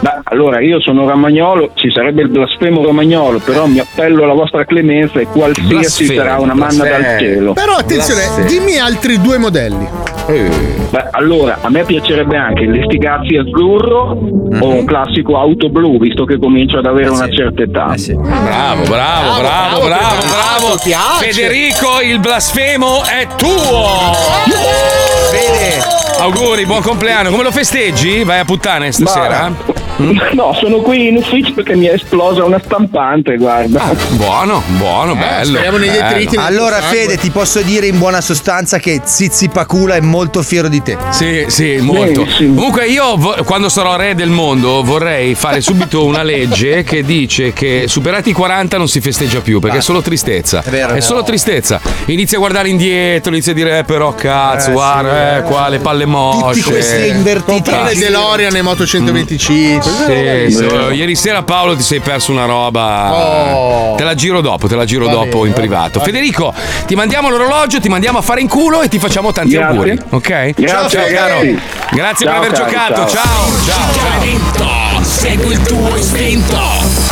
S18: Beh, allora io sono romagnolo, ci sarebbe il blasfemo romagnolo, però mi appello alla vostra clemenza e qualsiasi
S2: Blasfemo,
S18: sarà una manna dal
S2: blasfemo.
S18: cielo.
S5: Però attenzione,
S18: Blasfemo.
S5: dimmi altri due modelli.
S18: Beh, allora, a me piacerebbe anche l'Estigazzi azzurro o un classico auto blu, visto che comincio ad avere una certa età.
S2: Bravo, bravo, bravo, bravo, bravo, bravo. Federico, il blasfemo è tuo.
S3: Bene.
S2: Auguri, buon compleanno. Come lo festeggi? Vai a puttane stasera?
S18: No, sono qui in ufficio perché mi è esplosa una stampante, guarda.
S2: Ah, Buono, buono, bello. bello.
S3: Allora, Fede, ti posso dire in buona sostanza che Zizi Pacula è molto fiero di te.
S2: Sì, sì, molto. Comunque io quando sarò re del mondo vorrei fare subito una legge che dice che superati i 40 non si festeggia più perché è solo tristezza. È,
S3: vero.
S2: solo tristezza. Inizia a guardare indietro, inizia a dire eh, però cazzo,
S3: Eh,
S2: guarda, eh, qua le palle mosce.
S3: Tutti questi invertiti.
S5: Comprare DeLorean e Moto 125.
S2: Sì, sì. Ieri sera Paolo ti sei perso una roba.
S5: Oh.
S2: Te la giro dopo, te la giro
S5: Va
S2: dopo
S5: bene,
S2: in
S5: va
S2: privato.
S5: bene.
S2: Federico, ti mandiamo l'orologio, ti mandiamo a fare in culo e ti facciamo tanti
S18: Grazie.
S2: auguri. Ok?
S18: Grazie,
S2: ciao, ciao, caro. Grazie
S18: Ciao,
S2: per aver
S18: cari,
S2: giocato.
S18: ciao.
S2: Ciao, ciao, ciao.
S7: Segui il tuo istinto.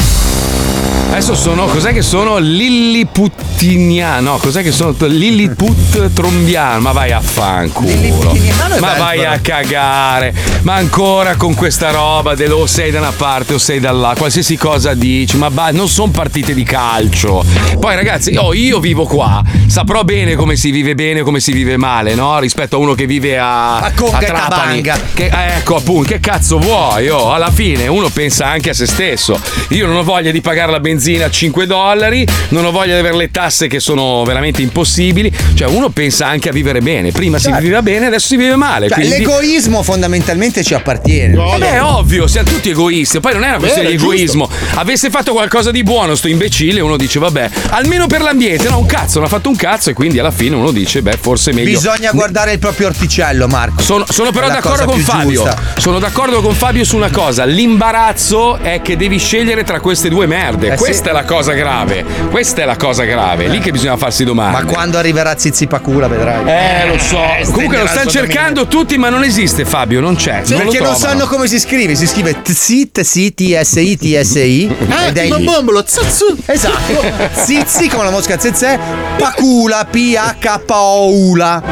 S2: Adesso sono, cos'è che sono? Lilliputiniano. No, cos'è che sono? Lilliput trombiano. Ma vai a fanculo. Ma vai a cagare. Ma ancora con questa roba dello o sei da una parte o sei dall'altra. Qualsiasi cosa dici. Ma va, non sono partite di calcio. Poi ragazzi, oh, io vivo qua. Saprò bene come si vive bene e come si vive male, no? Rispetto a uno che vive a,
S3: A
S2: Trapani.
S3: Tabanga.
S2: Che, eh, ecco appunto, che cazzo vuoi? Oh, alla fine uno pensa anche a se stesso. Io non ho voglia di pagare la benzina a 5 dollari, non ho voglia di avere le tasse che sono veramente impossibili. Cioè, uno pensa anche a vivere bene. Prima si viveva bene, adesso si vive male.
S3: Cioè,
S2: quindi-
S3: l'egoismo fondamentalmente ci appartiene.
S2: Vabbè, è ovvio, siamo tutti egoisti. Poi non è una questione
S3: Vero,
S2: di
S3: giusto.
S2: egoismo. Avesse fatto qualcosa di buono, sto imbecille, uno dice, vabbè, almeno per l'ambiente. No, un cazzo, non ha fatto un cazzo, e quindi alla fine uno dice, beh, forse è meglio.
S3: Bisogna guardare il proprio orticello, Marco.
S2: Sono, sono però d'accordo con Fabio.
S3: giusta.
S2: Sono d'accordo con Fabio su una cosa. L'imbarazzo è che devi scegliere tra queste due merde.
S3: Eh.
S2: Questa è la cosa grave. Questa è la cosa grave. Lì che bisogna farsi domande.
S3: Ma quando arriverà Zizi Pacula vedrai.
S2: Eh, lo so. Comunque lo stanno cercando tutti, ma non esiste, Fabio. Non c'è.
S3: Sì,
S2: non lo
S3: perché non sanno come si scrive, si scrive TSI, TSI, TSI, TSI.
S5: Ah,
S3: ed è
S5: tipo
S3: il-
S5: bombolo, zazzu.
S3: Esatto. Zizi come la mosca zezè, Pacula, P-H-Paula.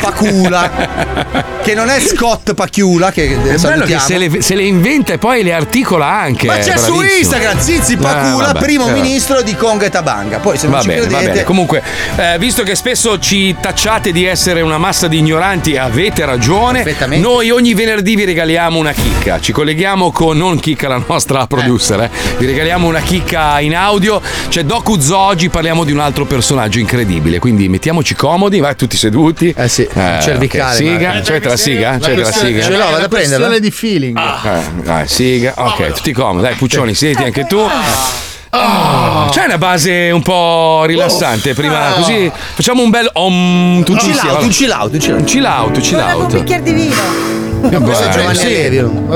S3: Pacula. Che non è Scott Pacchiula, che
S2: È bello che se le, se le inventa e poi le articola anche.
S3: Ma c'è
S2: è
S3: su
S2: bravissimo.
S3: Instagram Zizi Pacula,
S2: vabbè,
S3: primo
S2: eh,
S3: ministro di Congo e Tabanga. Poi se non
S2: Va
S3: ci
S2: bene,
S3: credete.
S2: bene. Comunque, eh, visto che spesso ci tacciate di essere una massa di ignoranti, avete ragione. Noi ogni venerdì vi regaliamo una chicca. Ci colleghiamo con non chicca, la nostra producer. eh. Vi regaliamo una chicca in audio. C'è Doku Zo, oggi parliamo di un altro personaggio incredibile. Quindi mettiamoci comodi, vai tutti seduti. Eh sì,
S3: cervicale,
S2: Siga,
S3: ma-
S2: c'è la siga? C'è la siga?
S5: Ce l'ho, vado a prenderla. questione di feeling.
S2: Eh, dai, siga. Ok, tutti comodi. Dai, Puccioni, siediti anche tu. Ah, C'è una base un po' rilassante prima, così facciamo un bel om tutti
S3: Un chill
S2: insieme.
S3: out, un chill out, un chill out.
S2: Un chill out, un chill
S4: Un
S2: out.
S4: bicchiere di vino.
S3: È Giovanni
S2: sì.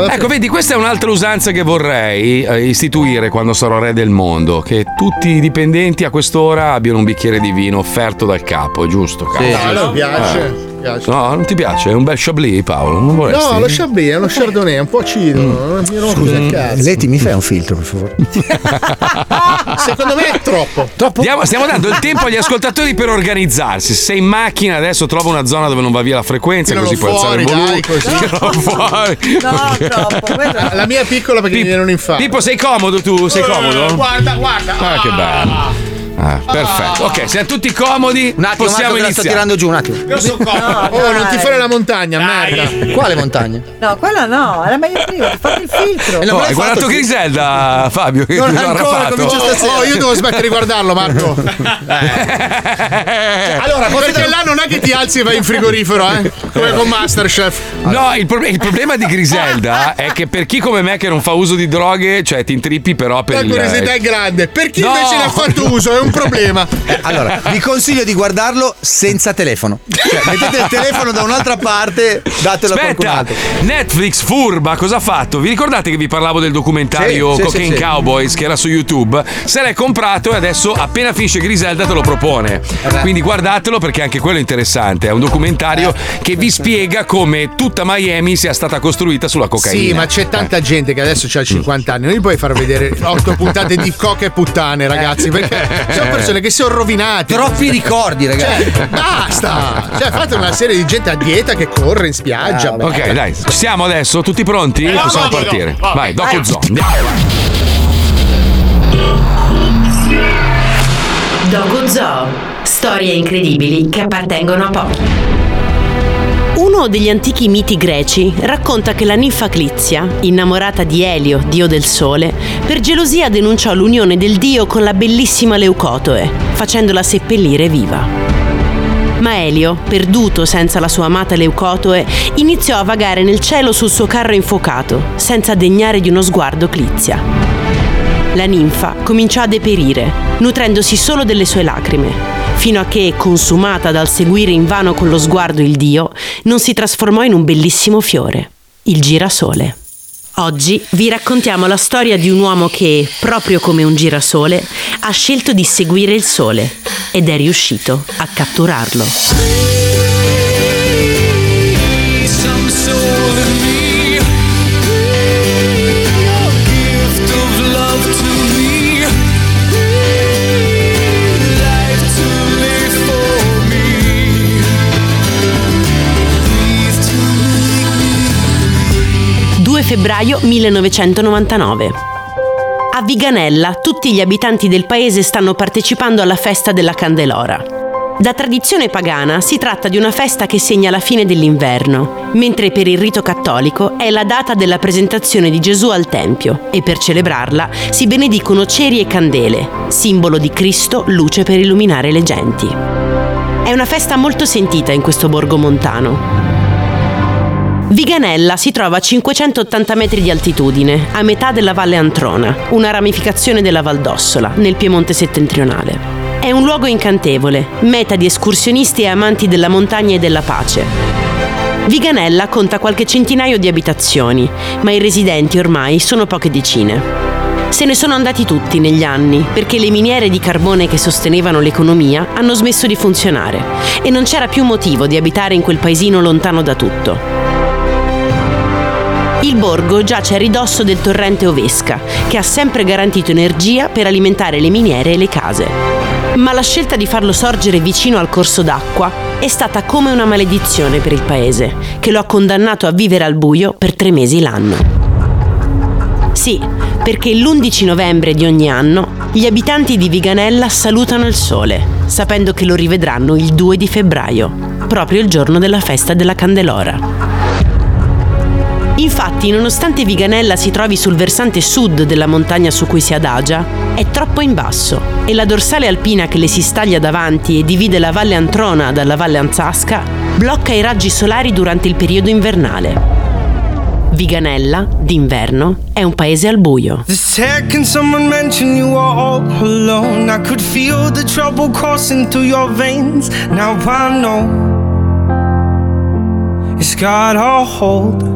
S2: Ecco, vedi, questa è un'altra usanza che vorrei eh, istituire quando sarò re del mondo: che tutti i dipendenti a quest'ora abbiano un bicchiere di vino offerto dal capo, è giusto? Capo?
S5: No, a me piace.
S2: Eh.
S5: Piace.
S2: No, non ti piace? È un bel Chablis, Paolo. Non vorresti?
S5: No, lo Chablis è uno Chardonnay, è un po' acido. Mi rompe il cazzo.
S3: Leti, mi fai un filtro, per favore?
S5: Secondo me è troppo.
S2: Stiamo, stiamo dando il tempo agli ascoltatori per organizzarsi. Se sei in macchina, adesso trova una zona dove non va via la frequenza,
S5: Tiralo
S2: così puoi alzare il volume.
S5: dai, così.
S2: Tiralo fuori.
S4: No, troppo. quello-
S5: La mia è piccola perché mi viene un infarto.
S2: Pippo, sei comodo tu? Sei comodo?
S5: Guarda, guarda.
S2: Ah, che bello. Ah, perfetto. Ok, siamo tutti comodi.
S3: Un attimo,
S2: possiamo
S3: Marco, la sto
S2: iniziare.
S3: tirando giù, un attimo.
S5: Io sono comodo.
S4: No,
S5: oh, non ti fare la montagna, merda.
S3: Quale montagna?
S4: No, quella no, era meglio prima, fate il filtro.
S2: Oh, hai guardato Griselda, Fabio? Che
S5: Non ancora,
S2: fatto?
S5: comincio stasera. Oh, io devo smettere di guardarlo, Marco. allora, perché là non è che ti alzi e vai in frigorifero, eh? Come con Masterchef.
S2: No, il, pro- il problema di Griselda è che per chi come me che non fa uso di droghe, cioè ti intrippi però per
S5: La
S2: il
S5: curiosità è grande. Per chi
S2: No.
S5: invece ne ha fatto uso è un problema.
S3: Eh, allora, vi consiglio di guardarlo senza telefono. Cioè, mettete il telefono da un'altra parte, datelo a qualcun
S2: Aspetta,
S3: altro.
S2: Netflix furba cosa ha fatto? Vi ricordate che vi parlavo del documentario
S3: Sì, sì,
S2: Cocaine
S3: sì, sì.
S2: Cowboys che era su YouTube? Se l'hai comprato e adesso appena finisce Griselda te lo propone. Quindi guardatelo perché anche quello è interessante. È un documentario che vi spiega come tutta Miami sia stata costruita sulla cocaina.
S5: Sì, ma c'è tanta gente che adesso ha 50 anni. Non gli puoi far vedere otto puntate di coca e puttane, ragazzi. Perché sono persone che si sono rovinate.
S3: Troppi ricordi, ragazzi.
S5: Cioè, basta. Cioè, fate una serie di gente a dieta che corre in spiaggia.
S2: Ok, dai, siamo adesso? Tutti pronti?
S5: Eh,
S2: Possiamo
S5: vai,
S2: partire.
S5: vai.
S2: Vai, Doco
S5: Vai.
S2: Zo, andiamo.
S19: Dogo Zoo. Storie incredibili che appartengono a pochi. Uno degli antichi miti greci racconta che la ninfa Clizia, innamorata di Elio, dio del sole, per gelosia denunciò l'unione del dio con la bellissima Leucotoe, facendola seppellire viva. Ma Elio, perduto senza la sua amata Leucotoe, iniziò a vagare nel cielo sul suo carro infuocato, senza degnare di uno sguardo Clizia. La ninfa cominciò a deperire, nutrendosi solo delle sue lacrime, fino a che, consumata dal seguire invano con lo sguardo il dio, non si trasformò in un bellissimo fiore, il girasole. Oggi vi raccontiamo la storia di un uomo che, proprio come un girasole, ha scelto di seguire il sole ed è riuscito a catturarlo. Febbraio 1999. A Viganella tutti gli abitanti del paese stanno partecipando alla festa della Candelora. Da tradizione pagana si tratta di una festa che segna la fine dell'inverno, mentre per il rito cattolico è la data della presentazione di Gesù al Tempio e per celebrarla si benedicono ceri e candele, simbolo di Cristo, luce per illuminare le genti. È una festa molto sentita in questo borgo montano. Viganella si trova a 580 metri di altitudine, a metà della Valle Antrona, una ramificazione della Valdossola, nel Piemonte settentrionale. È un luogo incantevole, meta di escursionisti e amanti della montagna e della pace. Viganella conta qualche centinaio di abitazioni, ma i residenti ormai sono poche decine. Se ne sono andati tutti negli anni, perché le miniere di carbone che sostenevano l'economia hanno smesso di funzionare e non c'era più motivo di abitare in quel paesino lontano da tutto. Il borgo giace a ridosso del torrente Ovesca, che ha sempre garantito energia per alimentare le miniere e le case. Ma la scelta di farlo sorgere vicino al corso d'acqua è stata come una maledizione per il paese, che lo ha condannato a vivere al buio per tre mesi l'anno. Sì, perché l'11 novembre di ogni anno gli abitanti di Viganella salutano il sole, sapendo che lo rivedranno il 2 di febbraio, proprio il giorno della festa della Candelora. Infatti, nonostante Viganella si trovi sul versante sud della montagna su cui si adagia, è troppo in basso e la dorsale alpina che le si staglia davanti e divide la Valle Antrona dalla Valle Anzasca blocca i raggi solari durante il periodo invernale. Viganella, d'inverno, è un paese al buio.
S7: The second someone mentioned you were all alone, I could feel the trouble coursing through your veins. Now I know it's got a hold.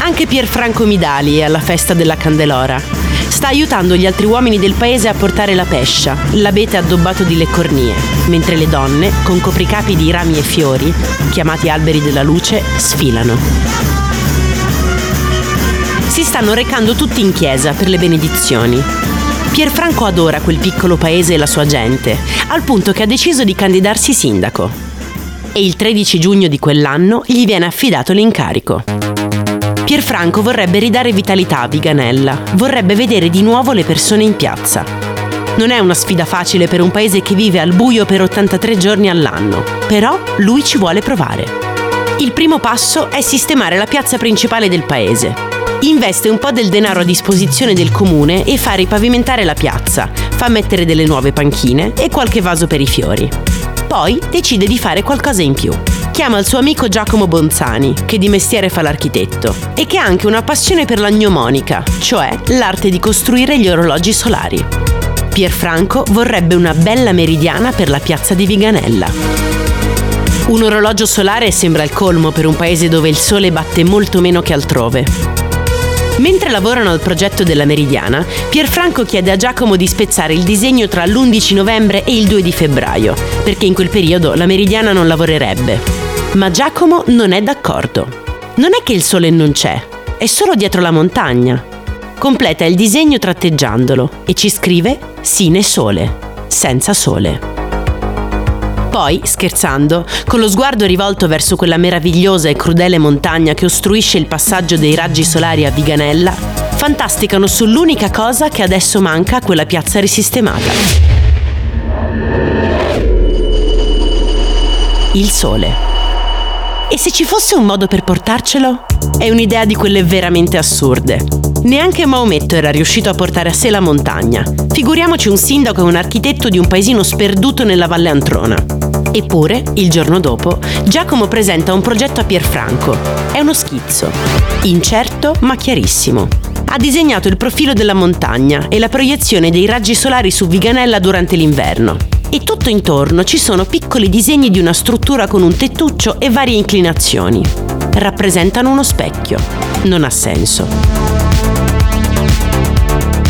S19: Anche Pierfranco Midali è alla festa della Candelora. Sta aiutando gli altri uomini del paese a portare la pescia, l'abete addobbato di leccornie, mentre le donne, con copricapi di rami e fiori, chiamati alberi della luce, sfilano. Si stanno recando tutti in chiesa per le benedizioni. Pierfranco adora quel piccolo paese e la sua gente, al punto che ha deciso di candidarsi sindaco. E il 13 giugno di quell'anno gli viene affidato l'incarico. Pierfranco vorrebbe ridare vitalità a Viganella, vorrebbe vedere di nuovo le persone in piazza. Non è una sfida facile per un paese che vive al buio per 83 giorni all'anno, però lui ci vuole provare. Il primo passo è sistemare la piazza principale del paese. Investe un po' del denaro a disposizione del comune e fa ripavimentare la piazza, fa mettere delle nuove panchine e qualche vaso per i fiori. Poi decide di fare qualcosa in più. Chiama il suo amico Giacomo Bonzani, che di mestiere fa l'architetto, e che ha anche una passione per la gnomonica, cioè l'arte di costruire gli orologi solari. Pierfranco vorrebbe una bella meridiana per la piazza di Viganella. Un orologio solare sembra il colmo per un paese dove il sole batte molto meno che altrove. Mentre lavorano al progetto della Meridiana, Pierfranco chiede a Giacomo di spezzare il disegno tra l'11 novembre e il 2 di febbraio, perché in quel periodo la Meridiana non lavorerebbe. Ma Giacomo non è d'accordo. Non è che il sole non c'è, è solo dietro la montagna. Completa il disegno tratteggiandolo e ci scrive Sine Sole, senza sole. Poi, scherzando, con lo sguardo rivolto verso quella meravigliosa e crudele montagna che ostruisce il passaggio dei raggi solari a Viganella, fantasticano sull'unica cosa che adesso manca a quella piazza risistemata. Il sole. E se ci fosse un modo per portarcelo? È un'idea di quelle veramente assurde. Neanche Maometto era riuscito a portare a sé la montagna. Figuriamoci un sindaco e un architetto di un paesino sperduto nella Valle Antrona. Eppure, il giorno dopo, Giacomo presenta un progetto a Pierfranco. È uno schizzo. Incerto ma chiarissimo. Ha disegnato il profilo della montagna e la proiezione dei raggi solari su Viganella durante l'inverno. E tutto intorno ci sono piccoli disegni di una struttura con un tettuccio e varie inclinazioni. Rappresentano uno specchio. Non ha senso.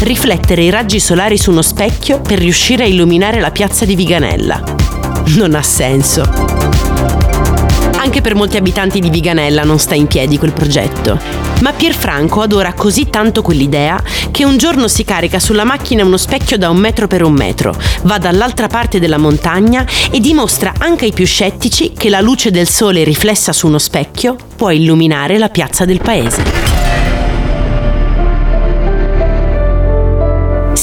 S19: Riflettere i raggi solari su uno specchio per riuscire a illuminare la piazza di Viganella. Non ha senso. Anche per molti abitanti di Viganella non sta in piedi quel progetto. Ma Pierfranco adora così tanto quell'idea che un giorno si carica sulla macchina uno specchio da un metro per un metro, va dall'altra parte della montagna e dimostra anche ai più scettici che la luce del sole riflessa su uno specchio può illuminare la piazza del paese.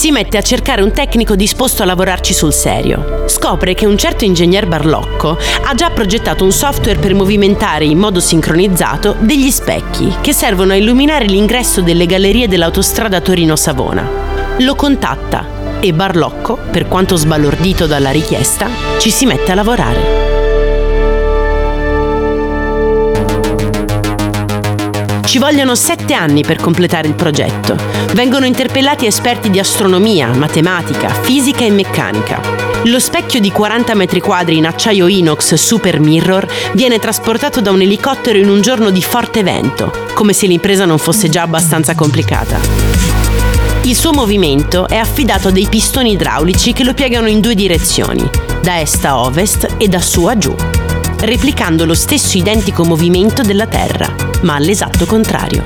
S19: Si mette a cercare un tecnico disposto a lavorarci sul serio. Scopre che un certo ingegner Barlocco ha già progettato un software per movimentare in modo sincronizzato degli specchi che servono a illuminare l'ingresso delle gallerie dell'autostrada Torino-Savona. Lo contatta e Barlocco, per quanto sbalordito dalla richiesta, ci si mette a lavorare. Ci vogliono sette anni per completare il progetto. Vengono interpellati esperti di astronomia, matematica, fisica e meccanica. Lo specchio di 40 metri quadri in acciaio inox Super Mirror viene trasportato da un elicottero in un giorno di forte vento, come se l'impresa non fosse già abbastanza complicata. Il suo movimento è affidato a dei pistoni idraulici che lo piegano in due direzioni, da est a ovest e da su a giù, replicando lo stesso identico movimento della Terra, ma all'esatto contrario.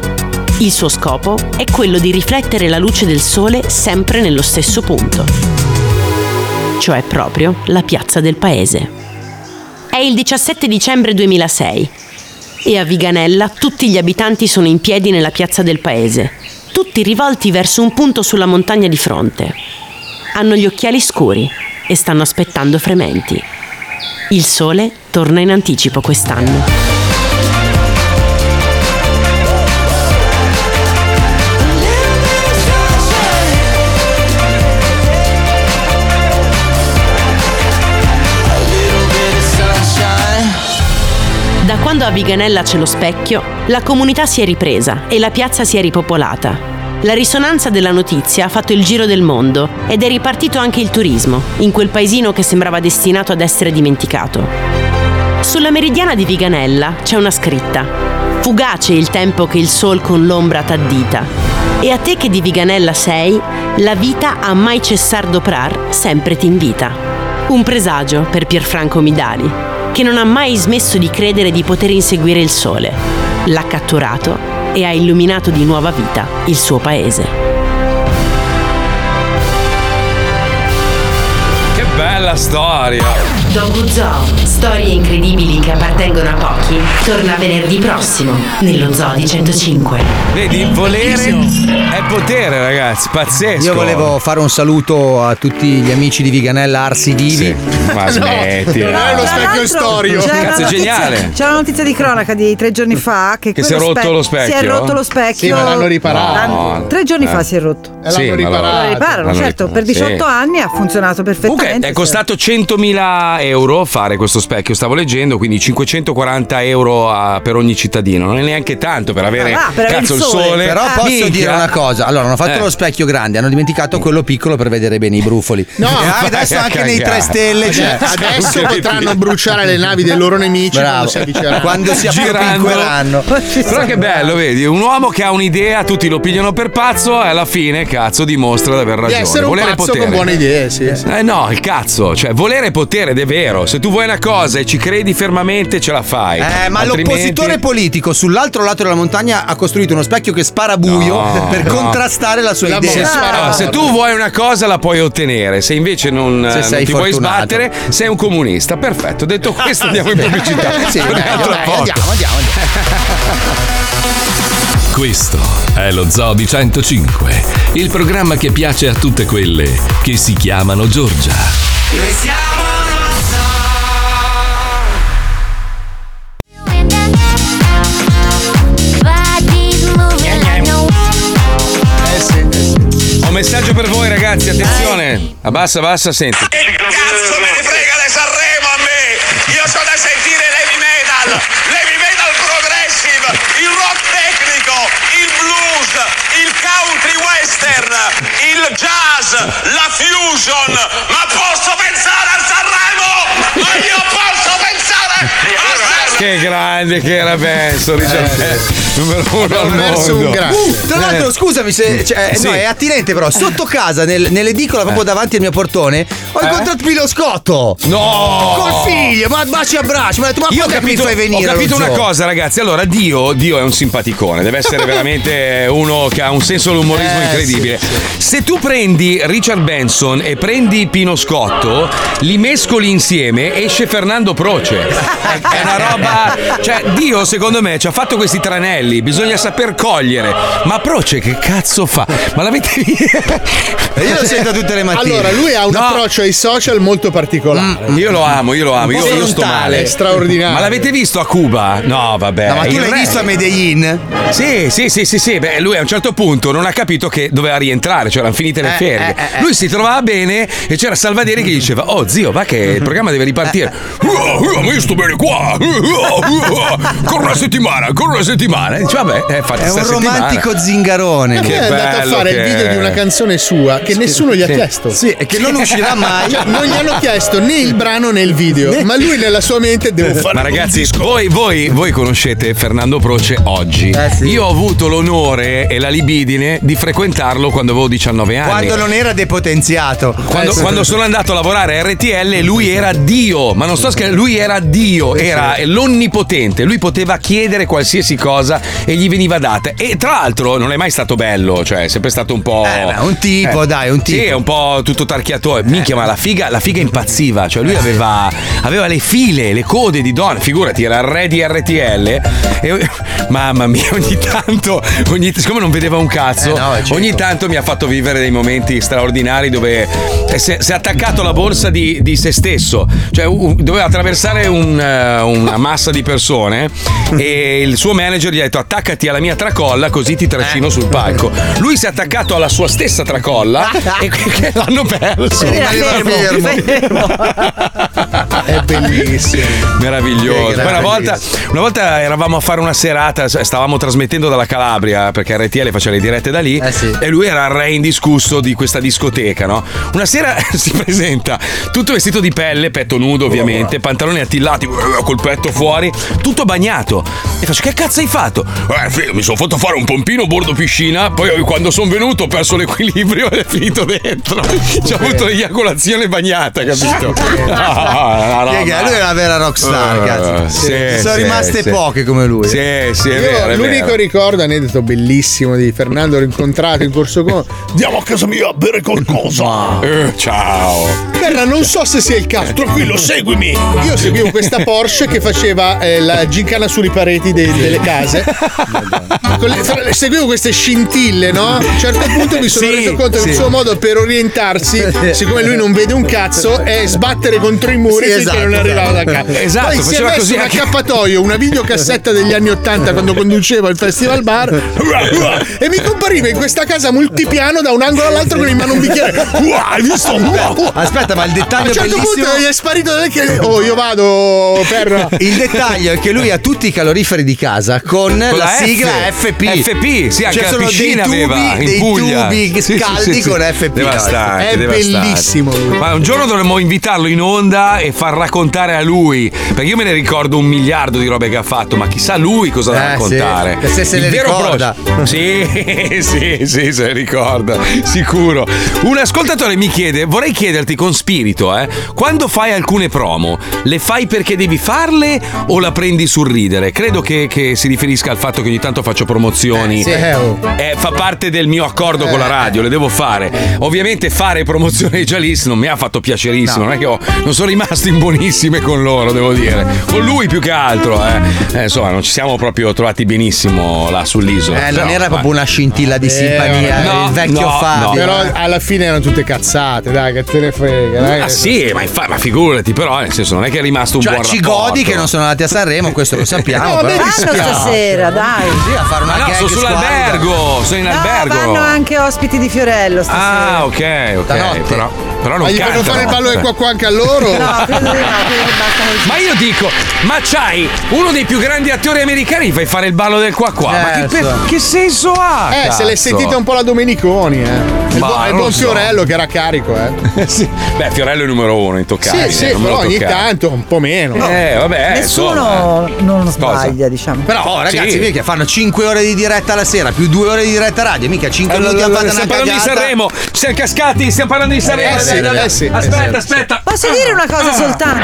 S19: Il suo scopo è quello di riflettere la luce del Sole sempre nello stesso punto, cioè proprio la piazza del paese. È il 17 dicembre 2006 e a Viganella tutti gli abitanti sono in piedi nella piazza del paese, tutti rivolti verso un punto sulla montagna di fronte. Hanno gli occhiali scuri e stanno aspettando frementi. Il sole torna in anticipo quest'anno. Da quando a Viganella c'è lo specchio, la comunità si è ripresa e la piazza si è ripopolata. La risonanza della notizia ha fatto il giro del mondo ed è ripartito anche il turismo, in quel paesino che sembrava destinato ad essere dimenticato. Sulla meridiana di Viganella c'è una scritta. Fugace il tempo che il sol con l'ombra t'addita. E a te che di Viganella sei, la vita a mai cessar d'oprar sempre t'invita. Un presagio per Pierfranco Midali, che non ha mai smesso di credere di poter inseguire il sole. L'ha catturato e ha illuminato di nuova vita il suo paese.
S2: Che bella storia!
S19: Dogu Zoo, storie incredibili che appartengono a pochi, torna venerdì prossimo nello Zoo di 105.
S2: Vedi, volere è potere, ragazzi, pazzesco.
S3: Io volevo fare un saluto a tutti gli amici di Viganella Arsi Vivi.
S2: ma smetti.
S5: non è lo
S4: Tra
S5: specchio storico.
S4: c'è una
S2: Cazzo, è
S4: notizia-
S2: geniale.
S4: C'è una notizia di cronaca di tre giorni fa che,
S2: Che si è rotto
S4: spe-
S2: lo specchio?
S4: Si è rotto lo specchio.
S5: Sì, ma l'hanno riparato.
S4: L'hanno- tre giorni
S2: Eh.
S4: fa si è rotto.
S5: E
S2: Sì,
S5: l'hanno
S2: ma
S5: riparato.
S4: Lo riparano,
S2: l'hanno
S4: certo, per
S2: riparato,
S4: 18
S2: sì.
S4: anni ha funzionato perfettamente.
S2: Comunque è costato 100.000 euro fare questo specchio, stavo leggendo, quindi 540 euro a- per ogni cittadino. Non è neanche tanto per avere
S4: Ah, per
S2: cazzo
S4: il
S2: il
S4: sole.
S2: sole.
S3: Però posso
S2: Minchia.
S3: dire una cosa: allora hanno fatto
S2: Eh.
S3: lo specchio grande, hanno dimenticato quello piccolo per vedere bene i brufoli.
S5: No,
S3: e adesso anche nei
S2: cagare.
S3: 3 stelle c'è.
S5: Adesso potranno bruciare le navi dei loro nemici
S3: Bravo.
S5: quando si avvicineranno.
S3: Quando si.
S2: Però che bello, vedi, un uomo che ha un'idea, tutti lo pigliano per pazzo e alla fine, cazzo, dimostra di aver
S5: Di
S2: ragione.
S5: essere un
S2: volere
S5: pazzo
S2: potere.
S5: con buone idee, sì.
S2: Eh no, il cazzo, cioè volere potere è vero. Se tu vuoi una cosa e ci credi fermamente, ce la fai.
S3: Eh, ma
S2: Altrimenti-
S3: l'oppositore politico sull'altro lato della montagna ha costruito uno specchio che spara buio
S2: No,
S3: per
S2: no.
S3: contrastare la sua
S5: La
S3: idea.
S5: bomba.
S2: Allora, se tu vuoi una cosa la puoi ottenere, se invece non,
S3: Se
S2: eh, non ti vuoi
S3: fortunato.
S2: sbattere, sei un comunista. Perfetto, detto questo andiamo in pubblicità.
S3: Sì, dai,
S2: poco.
S3: andiamo, andiamo, andiamo.
S1: Questo è lo Zoo di 105, il programma che piace a tutte quelle che si chiamano Giorgia.
S2: Ragazzi, attenzione. Abbassa, abbassa, senti.
S7: Cazzo me ne frega le Sanremo a me! Io sono da sentire l'heavy metal, l'heavy metal progressive, il rock tecnico, il blues, il country western, il jazz, la fusion, ma posso pensare al Sanremo! Ma io posso pensare a Sanremo!
S2: Che grande che era Benson, Richard numero uno al
S5: perso
S2: mondo.
S5: un grande.
S3: Uh, tra l'altro, scusami se. Cioè,
S2: Sì.
S3: no, è attinente, però. Sotto casa, nel- nell'edicola, proprio davanti al mio portone, Ho incontrato Pilo Scotto!
S2: No!
S3: Col figlio, ma baci e abbracci. Mi ha detto, ma
S2: Io ho capito,
S3: mi fai venire?
S2: ho capito una cosa, ragazzi. Allora, Dio, Dio è un simpaticone, deve essere veramente uno che ha un senso dell'umorismo
S3: Eh,
S2: incredibile.
S3: sì,
S2: Se tu prendi Richard Benson e prendi Pino Scotto, li mescoli insieme, esce Fernando Proce. È è una roba. Cioè, Dio, secondo me, ci ha fatto questi tranelli, bisogna saper cogliere. Ma Proce, che cazzo fa? Ma l'avete
S3: Io lo sento tutte le mattine.
S5: Allora, lui ha un approccio ai social molto particolare.
S2: Io lo amo, io lo amo, io, io sto male.
S5: straordinario.
S2: Ma l'avete visto a Cuba? No, vabbè.
S3: No, ma tu
S2: il
S3: l'hai
S2: re-
S3: visto a Medellin?
S2: Sì, sì, sì, sì, sì. Beh, lui a un certo punto non ha capito che doveva rientrare, cioè erano finite le
S3: Eh,
S2: ferie.
S3: eh, eh,
S2: Lui si trovava bene e c'era Salvaderi che gli diceva: Oh zio, va che il programma deve ripartire. "Oh, oh, ma io sto bene qua. Ancora una settimana, ancora una settimana. E dice, vabbè, eh,
S3: È un
S2: settimana."
S3: romantico zingarone.
S2: Che
S5: è andato a fare il video
S2: è.
S5: di una canzone sua che nessuno gli ha
S2: Sì.
S5: chiesto.
S3: Sì, e che non uscirà mai.
S5: Cioè, non gli hanno chiesto né il brano né il video, ma lui nella sua mente devo fare
S2: Ma ragazzi, voi, voi- voi conoscete Fernando Proce oggi.
S3: Eh,
S2: Io ho avuto l'onore e la libidine di frequentarlo quando avevo 19 anni.
S3: Quando non era depotenziato.
S2: Quando,
S3: Eh, sì.
S2: quando sono andato a lavorare a RTL, lui era Dio. Ma non sto scherzando, lui era Dio, era l'onnipotente. Lui poteva chiedere qualsiasi cosa e gli veniva data. E tra l'altro, non è mai stato bello, cioè, è sempre stato un po'.
S3: Eh, beh, un tipo, dai, un tipo.
S2: Sì, è un po' tutto tarchiato. Minchia, ma la figa, la figa impazziva. Cioè, lui aveva, aveva le file, le code di donne. Figurati, era il re di RTL. E, mamma mia, ogni tanto, ogni, siccome non vedeva un cazzo,
S3: Eh, no, certo.
S2: ogni tanto mi ha fatto vivere dei momenti straordinari dove si è, attaccato alla borsa di, di se stesso. Cioè, un- doveva attraversare un, eh, una massa di persone e il suo manager gli ha detto attaccati alla mia tracolla così ti trascino
S3: Eh.
S2: sul palco. Lui si è attaccato alla sua stessa tracolla e che l'hanno perso.
S3: Era fermo,
S5: È bellissimo.
S2: Meraviglioso. Poi una volta, una volta eravamo a fare una serata, stavamo trasmettendo dalla Calabria perché RTL faceva le dirette da lì
S3: Eh sì.
S2: e lui era il re indiscusso di questa discoteca, no? Una sera si presenta tutto vestito di pelle, petto nudo ovviamente, pantaloni attillati col petto fuori, tutto bagnato. E faccio che cazzo hai fatto? Eh, figlio, mi sono fatto fare un pompino a bordo piscina, poi quando sono venuto ho perso l'equilibrio ed è finito dentro. C'ho avuto l'eiaculazione bagnata, capito? Ah, no,
S3: Che-
S2: no,
S3: lui è una vera rockstar,
S2: Eh,
S3: cazzo.
S2: sì,
S3: Sono
S2: sì,
S3: rimaste
S2: sì.
S3: poche come lui.
S2: Sì, sì, è
S5: Io
S2: vero. è
S5: l'unico
S2: vero.
S5: ricordo, aneddoto bellissimo di Fernando, l'ho incontrato in corso con. Andiamo a casa mia a bere qualcosa.
S2: Eh, ciao.
S5: Berna, non so se sia il caso. Tranquillo, seguimi. Io seguivo questa Porsche che faceva eh, la gincana sulle pareti de- delle case. Le- seguivo queste scintille, no? A un certo punto mi sono
S3: Sì,
S5: reso conto che
S3: sì.
S5: il suo modo per orientarsi, siccome lui non vede un cazzo, è sbattere contro i muri
S3: Sì, esatto,
S5: non arrivava da
S3: esatto.
S5: casa.
S2: Esatto,
S5: Poi si è messo
S2: così
S5: un accappatoio, una videocassetta degli anni Ottanta quando conducevo il festival bar e mi compariva in questa casa multipiano da un angolo all'altro con in mano un bicchiere. Hai visto?
S3: Aspetta, ma il
S5: A
S3: dettaglio
S5: un certo
S3: bellissimo.
S5: punto gli è sparito dalle chiese. Oh, io vado per.
S3: Il dettaglio è che lui ha tutti i caloriferi di casa con, la,
S2: la F.
S3: sigla FP.
S2: FP, sì, anche
S3: cioè
S2: la piscina
S3: dei tubi,
S2: aveva in
S3: dei
S2: Puglia.
S3: tubi
S2: Sì,
S3: caldi
S2: sì, sì.
S3: con FP.
S2: Devastante,
S5: È
S2: devastante.
S5: bellissimo lui.
S2: Ma un giorno dovremmo invitarlo in onda e far raccontare a lui. Perché io me ne ricordo un miliardo di robe che ha fatto, ma chissà lui cosa da
S3: Eh,
S2: raccontare.
S3: sì, se se
S2: Il vero
S3: ricorda.
S2: pro- Sì, sì, sì, se le ricorda, sicuro. Un ascoltatore mi chiede: vorrei chiederti con spirito, eh, quando fai alcune promo, le fai perché devi farle o la prendi sul ridere? Credo che, che si riferisca al fatto che ogni tanto faccio promozioni.
S5: Eh, sì. Eh, oh.
S2: Eh, fa parte del mio accordo con la
S3: Eh.
S2: radio, le devo fare. Ovviamente fare promozione ai Jalis non mi ha fatto piacerissimo, non è che ho- non sono rimasto in buonissime con loro, devo dire. Con lui più che altro, eh. Eh, insomma, non ci siamo proprio trovati benissimo là sull'isola.
S3: Eh, non
S2: Però,
S3: era
S2: ma-
S3: proprio una scintilla di simpatia,
S2: no,
S3: il vecchio
S2: no,
S3: Fabio.
S5: Però alla fine erano tutte cazzate, dai, che te ne frega. Dai.
S2: Ah sì, ma, infa- ma figurati, però, nel senso, non è che è rimasto un
S3: Cioè,
S2: buon
S3: ci
S2: rapporto.
S3: godi che non sono andati a Sanremo, questo lo sappiamo.
S5: No,
S3: però.
S4: Vanno
S5: spiace.
S4: Stasera, dai.
S3: Sì, a fare una
S2: Ma no, sono sull'albergo, sono in
S4: No,
S2: albergo.
S4: vanno anche ospiti di Fiorello stasera.
S2: Ah, ok, ok.
S3: Stanotte.
S2: Però, però non
S5: Ma gli fanno fare il ballo del qua qua anche a loro?
S4: No, credo di no.
S2: Ma io dico, ma c'hai uno dei più grandi attori americani, fai fare il ballo del qua qua. Ma che,
S3: Certo.
S2: per- che senso ha?
S5: Eh, se l'è
S2: cazzo?
S5: sentita un po' la Domeniconi, eh. Il, buon- il buon
S2: so.
S5: Fiorello che era carico, eh.
S2: Sì. Beh, Fiorello è il numero uno, intoccabile.
S5: Sì, sì,
S2: me lo
S5: però ogni tanto un po' meno.
S2: Eh, vabbè,
S4: Nessuno
S2: insomma.
S4: non sbaglia, diciamo.
S3: Però, oh, ragazzi,
S2: Sì.
S3: mica fanno 5 ore di diretta alla sera più 2 ore di diretta radio, mica 5 minuti hanno fatto
S2: Stiamo parlando di. Sanremo, siamo cascati, stiamo parlando di Sanremo.
S3: Eh, sì,
S5: vero, eh sì,
S1: aspetta,
S5: eh sì.
S1: aspetta.
S4: Posso dire una cosa soltanto?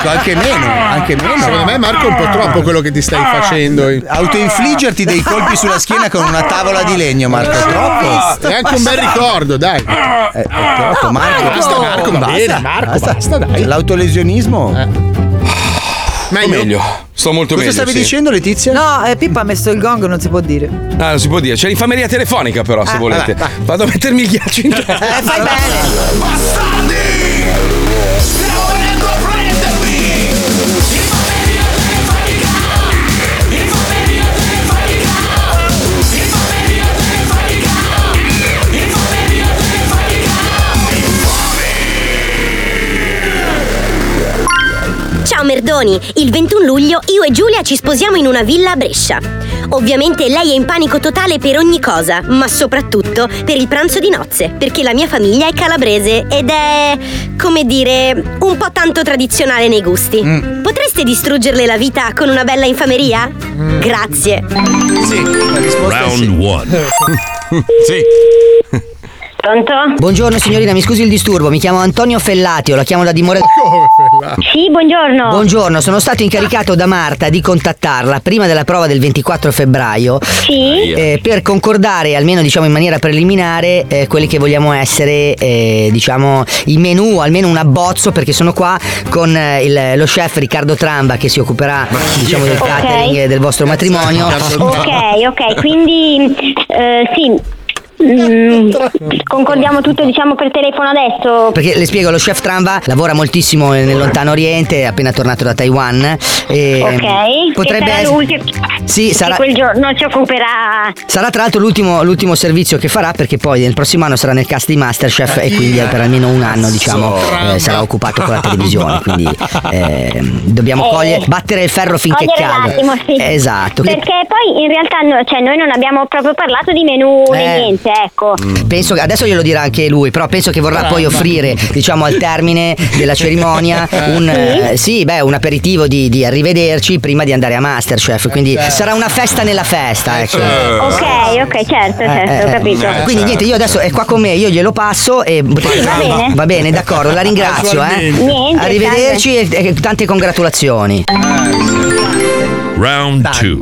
S3: Marco, anche meno, anche meno.
S5: Secondo me Marco è un po' troppo quello che ti stai facendo.
S3: Autoinfliggerti dei colpi sulla schiena con una tavola di legno, Marco. È troppo.
S5: È anche un bel ricordo, dai.
S3: È, è troppo, Marco.
S5: Basta, Marco, va
S3: basta,
S5: bene, Marco,
S3: basta.
S5: basta, dai.
S3: L'autolesionismo.
S2: Sto meglio. Sto molto
S3: Cosa
S2: meglio.
S3: stavi
S2: sì.
S3: dicendo, Letizia?
S4: No, eh, Pippo ha messo il gong, non si può dire.
S2: Ah, non si può dire. C'è l'infameria telefonica, però, se
S4: Ah,
S2: volete.
S4: vabbè,
S2: Vado a mettermi il ghiaccio in testa.
S4: Eh, fai bene.
S10: Ciao Merdoni, il 21 luglio io e Giulia ci sposiamo in una villa a Brescia. Ovviamente lei è in panico totale per ogni cosa, ma soprattutto per il pranzo di nozze, perché la mia famiglia è calabrese ed è, come dire, un po' tanto tradizionale nei gusti. Potreste distruggerle la vita con una bella infameria? Grazie.
S3: Sì, la risposta è sì.
S1: Round one.
S2: sì.
S20: Pronto?
S11: Buongiorno signorina, mi scusi il disturbo, mi chiamo Antonio Fellatio, la chiamo da dimora...
S20: Sì, buongiorno.
S11: Buongiorno, sono stato incaricato da Marta di contattarla prima della prova del 24 febbraio
S20: Sì.
S11: eh, per concordare, almeno diciamo in maniera preliminare, eh, quelli che vogliamo essere, eh, diciamo, i menù, almeno un abbozzo, perché sono qua con eh, il- lo chef Riccardo Tramba che si occuperà diciamo, del
S20: Ok.
S11: catering e del vostro matrimonio.
S20: Ok, ok, quindi eh, sì. Mm, concordiamo tutto diciamo per telefono adesso.
S11: Perché le spiego, lo chef Tramba lavora moltissimo nel lontano oriente, è appena tornato da Taiwan. E
S20: Ok.
S11: Potrebbe essere.
S20: l'ultimo.
S11: Sì, sarà-
S20: quel giorno ci occuperà.
S11: Sarà tra l'altro l'ultimo, l'ultimo servizio che farà perché poi nel prossimo anno sarà nel cast di Masterchef e quindi per almeno un anno diciamo eh, sarà occupato con la televisione. Quindi eh, dobbiamo
S20: Eh.
S11: cogliere, battere il ferro finché è caldo.
S20: sì.
S11: Esatto.
S20: Perché poi in realtà no- cioè, noi non abbiamo proprio parlato di menù né
S11: Eh.
S20: niente, ecco.
S11: Penso che adesso glielo dirà anche lui, però penso che vorrà poi offrire, diciamo, al termine della cerimonia un, eh, sì, beh, un aperitivo di, di arrivederci prima di andare a Masterchef. Quindi sarà una festa nella festa, ecco.
S20: Ok, ok, certo, certo,
S11: Eh,
S20: ho
S11: eh,
S20: capito.
S11: Quindi niente, io adesso è qua con me, io glielo passo e
S20: Va bene.
S11: Va bene, d'accordo, la ringrazio, eh.
S20: Niente,
S11: Arrivederci e, e tante congratulazioni.
S1: Round two.